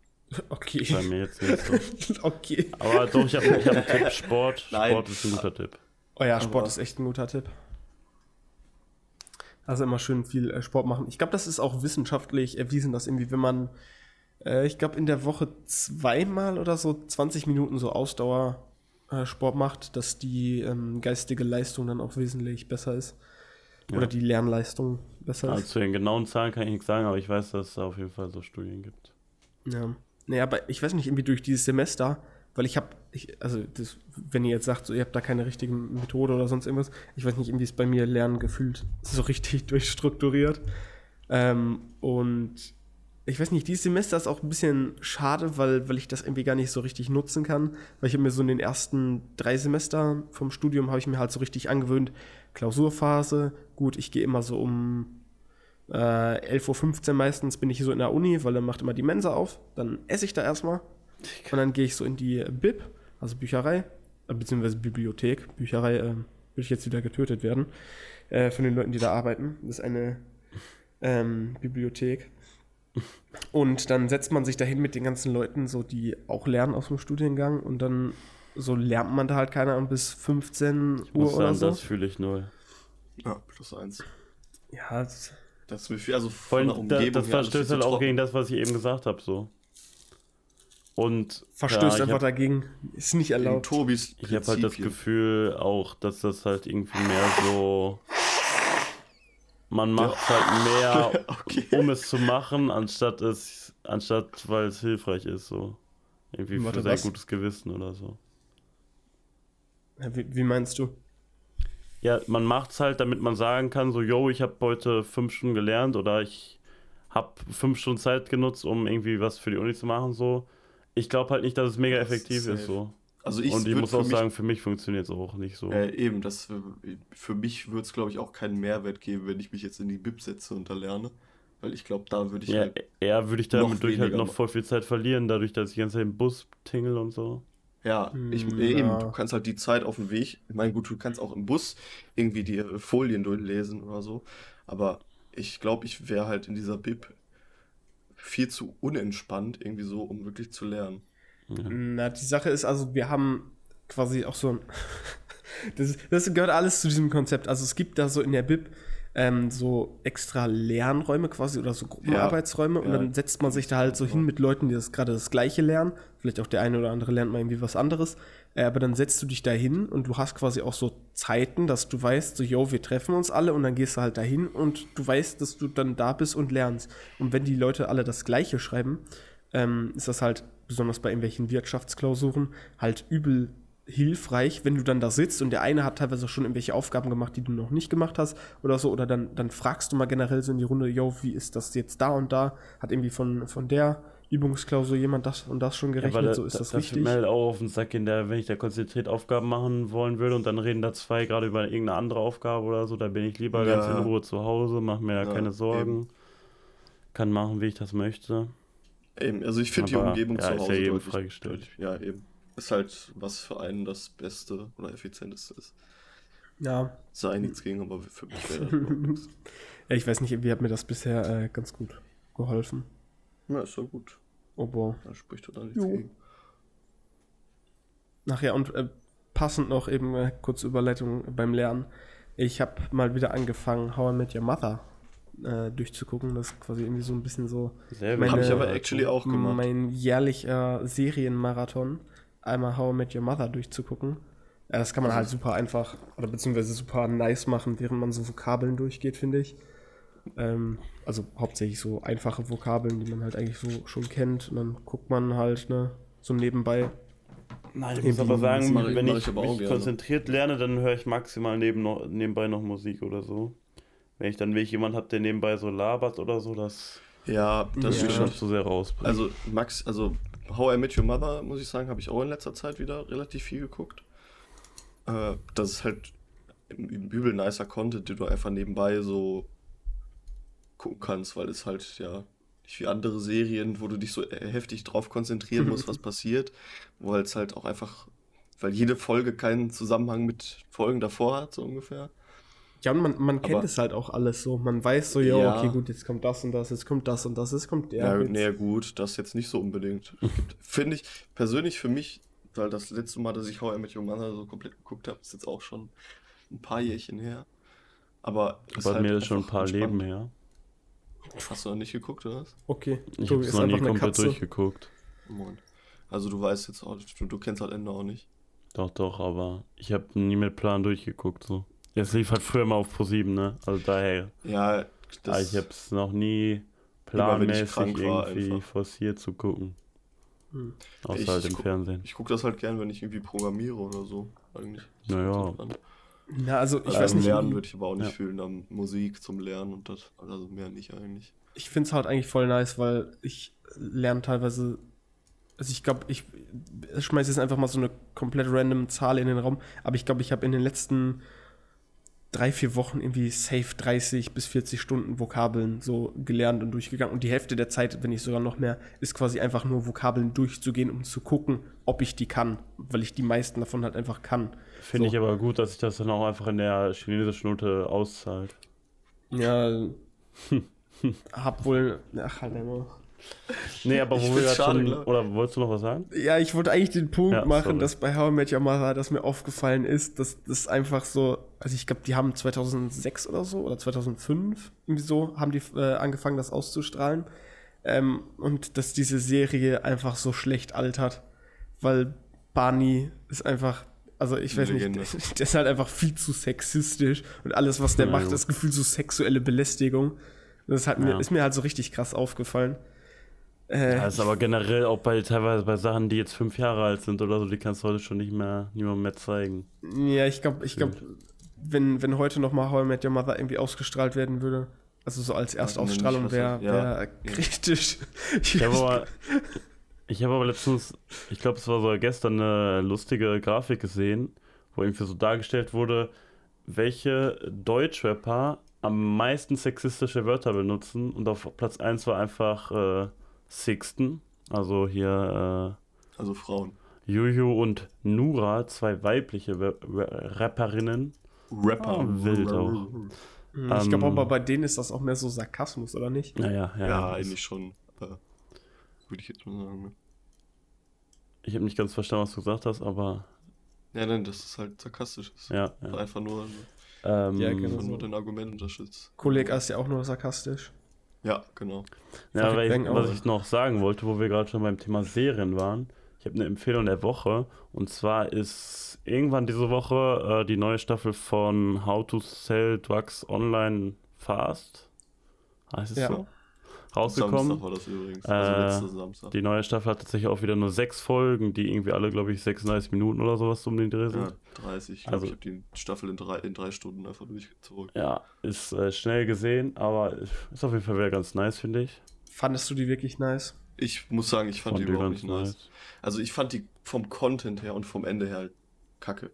Okay. Bei mir jetzt nicht so. okay. Aber doch, ich habe ich hab einen Tipp: Sport. Nein. Sport ist ein guter Tipp. Oh ja, Sport Aber ist echt ein guter Tipp. Also immer schön viel äh, Sport machen. Ich glaube, das ist auch wissenschaftlich erwiesen, dass irgendwie, wenn man äh, ich glaube, in der Woche zweimal oder so 20 Minuten so Ausdauersport äh, macht, dass die ähm, geistige Leistung dann auch wesentlich besser ist. Ja. Oder die Lernleistung besser also ist. Zu den genauen Zahlen kann ich nichts sagen, aber ich weiß, dass es auf jeden Fall so Studien gibt. Ja. Naja, aber ich weiß nicht, irgendwie durch dieses Semester, weil ich habe, also das, wenn ihr jetzt sagt, so, ihr habt da keine richtige Methode oder sonst irgendwas, ich weiß nicht, irgendwie ist bei mir Lernen gefühlt so richtig durchstrukturiert. Ähm, und ich weiß nicht, dieses Semester ist auch ein bisschen schade, weil, weil ich das irgendwie gar nicht so richtig nutzen kann. Weil ich habe mir so in den ersten drei Semestern vom Studium habe ich mir halt so richtig angewöhnt, Klausurphase, gut, ich gehe immer so um äh, 11.15 Uhr meistens bin ich so in der Uni, weil dann macht immer die Mensa auf. Dann esse ich da erstmal. Und dann gehe ich so in die Bib, also Bücherei, äh, beziehungsweise Bibliothek. Bücherei äh, würde ich jetzt wieder getötet werden äh, von den Leuten, die da arbeiten. Das ist eine ähm, Bibliothek. Und dann setzt man sich dahin mit den ganzen Leuten, so die auch lernen aus dem Studiengang und dann so lernt man da halt keine Ahnung bis 15 ich Uhr muss sagen, oder so. Das fühle ich null. Ja, plus eins. Ja, das, das ist mir viel, also von der Umgebung Das verstößt halt auch gegen das, was ich eben gesagt habe, so. Und verstößt ja, einfach hab, dagegen, ist nicht erlaubt. Tobis ich habe halt das Gefühl auch, dass das halt irgendwie mehr so man macht ja. halt mehr, okay. um es zu machen, anstatt es, anstatt weil es hilfreich ist, so. Irgendwie für sein gutes Gewissen oder so. Wie, wie, meinst du? Ja, man macht es halt, damit man sagen kann, so, yo, ich habe heute fünf Stunden gelernt oder ich habe fünf Stunden Zeit genutzt, um irgendwie was für die Uni zu machen, so. Ich glaube halt nicht, dass es mega effektiv ist, so. Also ich und ich muss auch sagen, für mich funktioniert es auch nicht so. Äh, eben, das für, für mich würde es, glaube ich, auch keinen Mehrwert geben, wenn ich mich jetzt in die Bib setze und da lerne. Weil ich glaube, da würde ich. Ja, halt eher würde ich damit durch halt noch voll viel Zeit verlieren, dadurch, dass ich die ganze Zeit im Bus tingle und so. Ja, ich, hm, ja. eben, du kannst halt die Zeit auf dem Weg. Ich meine, gut, du kannst auch im Bus irgendwie die Folien durchlesen oder so. Aber ich glaube, ich wäre halt in dieser Bib viel zu unentspannt, irgendwie so, um wirklich zu lernen. Ja. Na, die Sache ist also, wir haben quasi auch so ein. das, das gehört alles zu diesem Konzept. Also es gibt da so in der Bib ähm, so extra Lernräume quasi oder so Gruppenarbeitsräume ja. und dann setzt man sich da halt so hin mit Leuten, die das gerade das gleiche lernen. Vielleicht auch der eine oder andere lernt mal irgendwie was anderes. Äh, aber dann setzt du dich da hin und du hast quasi auch so Zeiten, dass du weißt, so, yo, wir treffen uns alle und dann gehst du halt dahin und du weißt, dass du dann da bist und lernst. Und wenn die Leute alle das Gleiche schreiben, ähm, ist das halt besonders bei irgendwelchen Wirtschaftsklausuren halt übel hilfreich, wenn du dann da sitzt und der eine hat teilweise schon irgendwelche Aufgaben gemacht, die du noch nicht gemacht hast oder so, oder dann, dann fragst du mal generell so in die Runde, yo, wie ist das jetzt da und da? Hat irgendwie von, von der Übungsklausur jemand das und das schon gerechnet, ja, so ist da, das da richtig. mir halt auch auf den Sack in der, wenn ich da konzentriert Aufgaben machen wollen würde und dann reden da zwei gerade über irgendeine andere Aufgabe oder so, da bin ich lieber ja. ganz in Ruhe zu Hause, mach mir da ja, keine Sorgen, eben. kann machen, wie ich das möchte. Eben, also ich finde die Umgebung ja, zu Hause ist ja eben freigestellt. Ja, eben ist halt, was für einen das Beste oder Effizienteste ist. Ja. Sei nichts gegen, aber für mich wäre das Ja, ich weiß nicht, wie hat mir das bisher äh, ganz gut geholfen. Ja, ist so gut. Aber. Da spricht du dann nichts jo. gegen. Nachher und äh, passend noch eben äh, kurze Überleitung beim Lernen. Ich habe mal wieder angefangen, How I Met Your Mother äh, durchzugucken. Das ist quasi irgendwie so ein bisschen so. Habe ich aber actually auch gemacht. Mein jährlicher Serienmarathon einmal How I Met Your Mother durchzugucken. Ja, das kann man halt super einfach oder beziehungsweise super nice machen, während man so Vokabeln durchgeht, finde ich. Ähm, also hauptsächlich so einfache Vokabeln, die man halt eigentlich so schon kennt. Und dann guckt man halt ne, so nebenbei. Nein, ich muss aber sagen, ich, wenn ich, ich mich konzentriert lerne, dann höre ich maximal neben nebenbei noch Musik oder so. Wenn ich dann wirklich jemand habe, der nebenbei so labert oder so, das ja, das ja. schon zu sehr rausbringt. Also Max, also How I Met Your Mother, muss ich sagen, habe ich auch in letzter Zeit wieder relativ viel geguckt. Äh, das ist halt übel nicer Content, den du einfach nebenbei so gucken kannst, weil es halt ja nicht wie andere Serien, wo du dich so heftig drauf konzentrieren musst, was passiert, wo es halt auch einfach, weil jede Folge keinen Zusammenhang mit Folgen davor hat, so ungefähr. Ja, und man, man kennt es halt auch alles so. Man weiß so, ja, okay, gut, jetzt kommt das und das, jetzt kommt das und das, jetzt kommt der. Ja, nee, gut, das jetzt nicht so unbedingt. Finde ich persönlich für mich, weil das letzte Mal, dass ich How I Met Your Mother so komplett geguckt habe, ist jetzt auch schon ein paar Jährchen her. Aber bei halt mir ist schon ein paar entspannt. Leben her. Hast du noch nicht geguckt, oder was? Okay. Ich habe es noch nie komplett Katze. durchgeguckt. Also du weißt jetzt auch, du, du kennst halt Ende auch nicht. Doch, doch, aber ich habe nie mit Plan durchgeguckt, so. Es lief halt früher mal auf Pro 7, ne? Also daher. Ja, das aber ich hab's noch nie planmäßig irgendwie einfach. forciert zu gucken. Hm. Außer ich, halt im guck, Fernsehen. Ich gucke das halt gern, wenn ich irgendwie programmiere oder so. Eigentlich. Naja. Na, also ich also weiß nicht. Lernen würde ich aber auch nicht ja. fühlen, dann Musik zum Lernen und das, also mehr nicht eigentlich. Ich finde es halt eigentlich voll nice, weil ich lerne teilweise also ich glaube, ich schmeiße jetzt einfach mal so eine komplett random Zahl in den Raum, aber ich glaube, ich habe in den letzten drei, vier Wochen irgendwie safe 30 bis 40 Stunden Vokabeln so gelernt und durchgegangen. Und die Hälfte der Zeit, wenn nicht sogar noch mehr, ist quasi einfach nur Vokabeln durchzugehen, um zu gucken, ob ich die kann. Weil ich die meisten davon halt einfach kann. Finde so. ich aber gut, dass sich das dann auch einfach in der chinesischen Note auszahlt. Ja. hab wohl. Ach, halt immer. Nee, aber wo wir gerade schon. Oder wolltest du noch was sagen? Ja, ich wollte eigentlich den Punkt ja, machen, sorry. dass bei How I Met Your Mother, dass mir aufgefallen ist, dass das einfach so. Also, ich glaube, die haben 2006 oder so, oder 2005, irgendwie so, haben die äh, angefangen, das auszustrahlen. Ähm, und dass diese Serie einfach so schlecht altert. Weil Barney ist einfach also ich weiß Legende. nicht, der ist halt einfach viel zu sexistisch und alles, was der ja, macht, ist gefühlt so sexuelle Belästigung. Das hat ja. mir, ist mir halt so richtig krass aufgefallen. Äh, ja, ist aber generell auch bei teilweise bei Sachen, die jetzt fünf Jahre alt sind oder so, die kannst du heute schon nicht mehr niemand mehr zeigen. Ja, ich glaube, ich glaube, wenn, wenn heute noch mal How I Met Your Mother irgendwie ausgestrahlt werden würde, also so als Erstausstrahlung wäre wär ja. kritisch. Ich habe aber, hab aber letztens, ich glaube, es war so gestern eine lustige Grafik gesehen, wo irgendwie so dargestellt wurde, welche Deutschrapper am meisten sexistische Wörter benutzen und auf Platz 1 war einfach äh, Sixten, also hier. Äh, also Frauen. Juju und Nura, zwei weibliche Rapperinnen. Rapper. Ah, wild auch. Hm, ich glaube ähm, aber bei denen ist das auch mehr so Sarkasmus, oder nicht? Naja, ja. Ja, eigentlich schon. Äh, Würde ich jetzt mal sagen. Ne? Ich habe nicht ganz verstanden, was du gesagt hast, aber. Ja, nein, dass es halt sarkastisch ist. Ja. ja. Einfach nur, ähm, Ja, genau. einfach nur dein Argument unterstützt. Kollega ist ja auch nur sarkastisch. Ja, genau. Ja, ich, Bang was ich noch sagen wollte, wo wir gerade schon beim Thema Serien waren. Ich habe eine Empfehlung der Woche. Und zwar ist irgendwann diese Woche äh, die neue Staffel von How to Sell Drugs Online Fast. Heißt es Ja. so? Rausgekommen. Samstag war das übrigens. Äh, Also letzter Samstag. Die neue Staffel hat tatsächlich auch wieder nur sechs Folgen, die irgendwie alle, glaube ich, 36 Minuten oder sowas um den Dreh sind. Ja, 30. Ich glaube, Also- ich habe die Staffel in drei, in drei Stunden einfach durchgezogen. Ja, ist äh, schnell gesehen, aber ist auf jeden Fall wieder ganz nice, finde ich. Fandest du die wirklich nice? Ich muss sagen, ich fand die die überhaupt nicht nice. Also ich fand die vom Content her und vom Ende her halt kacke.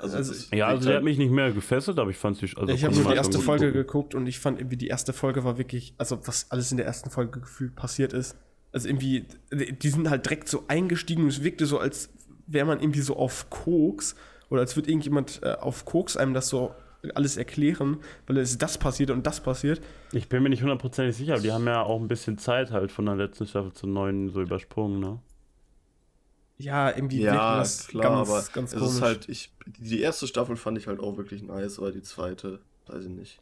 Also, Also- es Ja, also der hat mich nicht mehr gefesselt, aber ich fand sie. Also ich habe nur die erste Folge gucken. geguckt und ich fand irgendwie die erste Folge war wirklich, also was alles in der ersten Folge gefühlt passiert ist. Also irgendwie, die sind halt direkt so eingestiegen und es wirkte so, als wäre man irgendwie so auf Koks oder als würde irgendjemand äh, auf Koks einem das so alles erklären, weil es das passiert und das passiert. Ich bin mir nicht hundertprozentig sicher, aber die haben ja auch ein bisschen Zeit halt von der letzten Staffel zur neuen so übersprungen, ne? Ja, irgendwie Ja, das klar, ganz, aber ganz es komisch. ist halt, ich, die erste Staffel fand ich halt auch wirklich nice, aber die zweite, weiß ich nicht.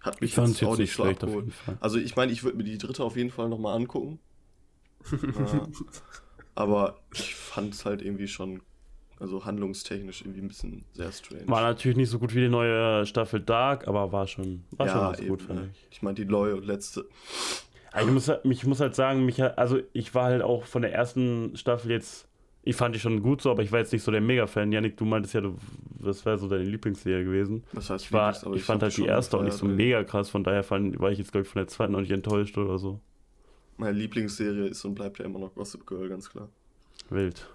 Hat mich Ich fand jetzt auch jetzt nicht so schlecht auf jeden Fall. Also ich meine, ich würde mir die dritte auf jeden Fall nochmal angucken. ja, aber ich fand es halt irgendwie schon, also handlungstechnisch irgendwie ein bisschen sehr strange. War natürlich nicht so gut wie die neue Staffel Dark, aber war schon, war schon ganz eben, gut, fand ne? ich. Ich meine, die neue und letzte. Ich muss, halt- ich muss halt sagen, mich, also ich war halt auch von der ersten Staffel jetzt, ich fand die schon gut so, aber ich war jetzt nicht so der Mega-Fan. Janik, du meintest ja, du, das wäre so deine Lieblingsserie gewesen. Das heißt, Ich, war, aber ich fand halt die erste auch nicht so gefeiert, mega krass, von daher fand, war ich jetzt, glaube ich, von der zweiten auch nicht enttäuscht oder so. Meine Lieblingsserie ist und bleibt ja immer noch Gossip Girl, ganz klar. Wild.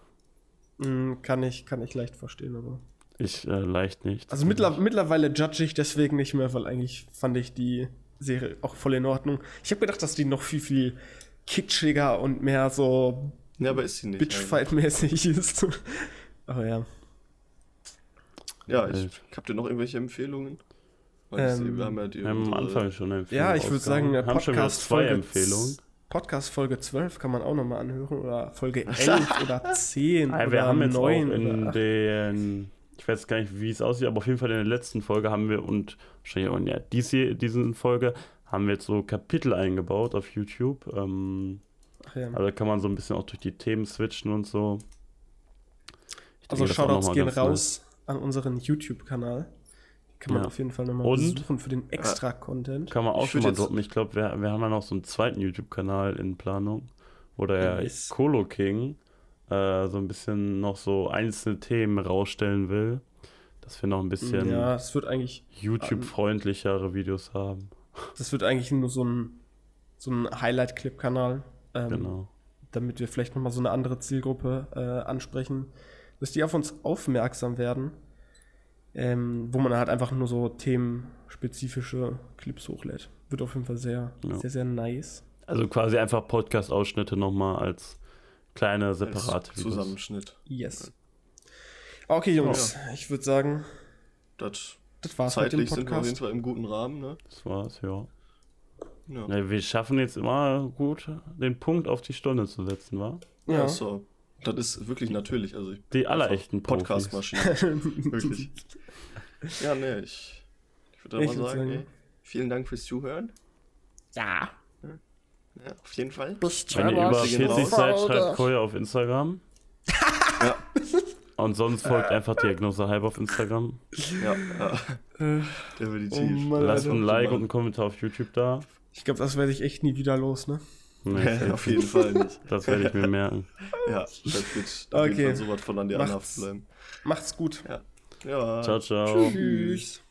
Mm, kann, ich, kann ich leicht verstehen, aber. Ich äh, leicht nicht. Also mittler mittlerweile judge ich deswegen nicht mehr, weil eigentlich fand ich die Serie auch voll in Ordnung. Ich habe gedacht, dass die noch viel, viel kitschiger und mehr so Ja, aber ist sie nicht. Bitchfight-mäßig ist. Aber ja. Ja, ich, Wild. habt ihr noch irgendwelche Empfehlungen? Weil ich Ähm, sehe, wir haben ja die Wir haben am Anfang schon eine Empfehlung Ja, ich würde sagen, Podcast zwei Folge, Empfehlungen. Podcast Folge 12 kann man auch nochmal anhören. Oder Folge 11 oder 10 Ah, oder wir haben jetzt 9 auch in oder 8. den, ich weiß gar nicht, wie es aussieht, aber auf jeden Fall in der letzten Folge haben wir und wahrscheinlich auch in der dies- diesen Folge haben wir jetzt so Kapitel eingebaut auf YouTube. Ähm, ja. also kann man so ein bisschen auch durch die Themen switchen und so. Ich Also denke, Shoutouts gehen raus an unseren YouTube-Kanal. Kann man Ja. auf jeden Fall nochmal Und? besuchen für den Extra-Content. nice. Kann man auch Ich schon mal droppen. Ich glaube, wir, wir haben ja noch so einen zweiten YouTube-Kanal in Planung, wo der Yes. Colo King äh, so ein bisschen noch so einzelne Themen rausstellen will. Dass wir noch ein bisschen Ja, YouTube-freundlichere Videos haben. Das wird eigentlich nur so ein, so ein Highlight-Clip-Kanal, ähm, Genau. damit wir vielleicht nochmal so eine andere Zielgruppe äh, ansprechen, dass die auf uns aufmerksam werden, ähm, wo man halt einfach nur so themenspezifische Clips hochlädt. Wird auf jeden Fall sehr, Ja. sehr, sehr nice. Also quasi einfach Podcast-Ausschnitte nochmal als kleine als separate Videos. Zusammenschnitt. Yes. Okay, Jungs, ich würde sagen, Das das war's mit dem zeitlich sind wir auf jeden Podcast. Fall im guten Rahmen, ne? Das war's, ja. Ja. ja. Wir schaffen jetzt immer gut, den Punkt auf die Stunde zu setzen, wa? Ja, Ja. so. Das ist wirklich natürlich. Also ich Die aller einfach echten Profis. Podcast-Maschine. wirklich. Ja, ne, ich, ich würde mal sagen, sagen- ey, vielen Dank fürs Zuhören. Ja. Ja, auf jeden Fall. Bis Wenn ihr über Grüße gehen 40 raus. seid, schreibt Koya auf Instagram. Ja, Und sonst folgt einfach Diagnose Hype auf Instagram. ja, ja. Äh, definitiv. Oh Mann, Lasst ein Like und einen Kommentar auf YouTube da. Ich glaube, das werde ich echt nie wieder los, ne? Nee, auf jeden Fall nicht. das werde ich mir merken. Ja, das wird auf Okay. jeden Fall sowas von an dir Macht's. anhaft bleiben. Macht's gut. Ja. Ciao, ciao. Tschüss.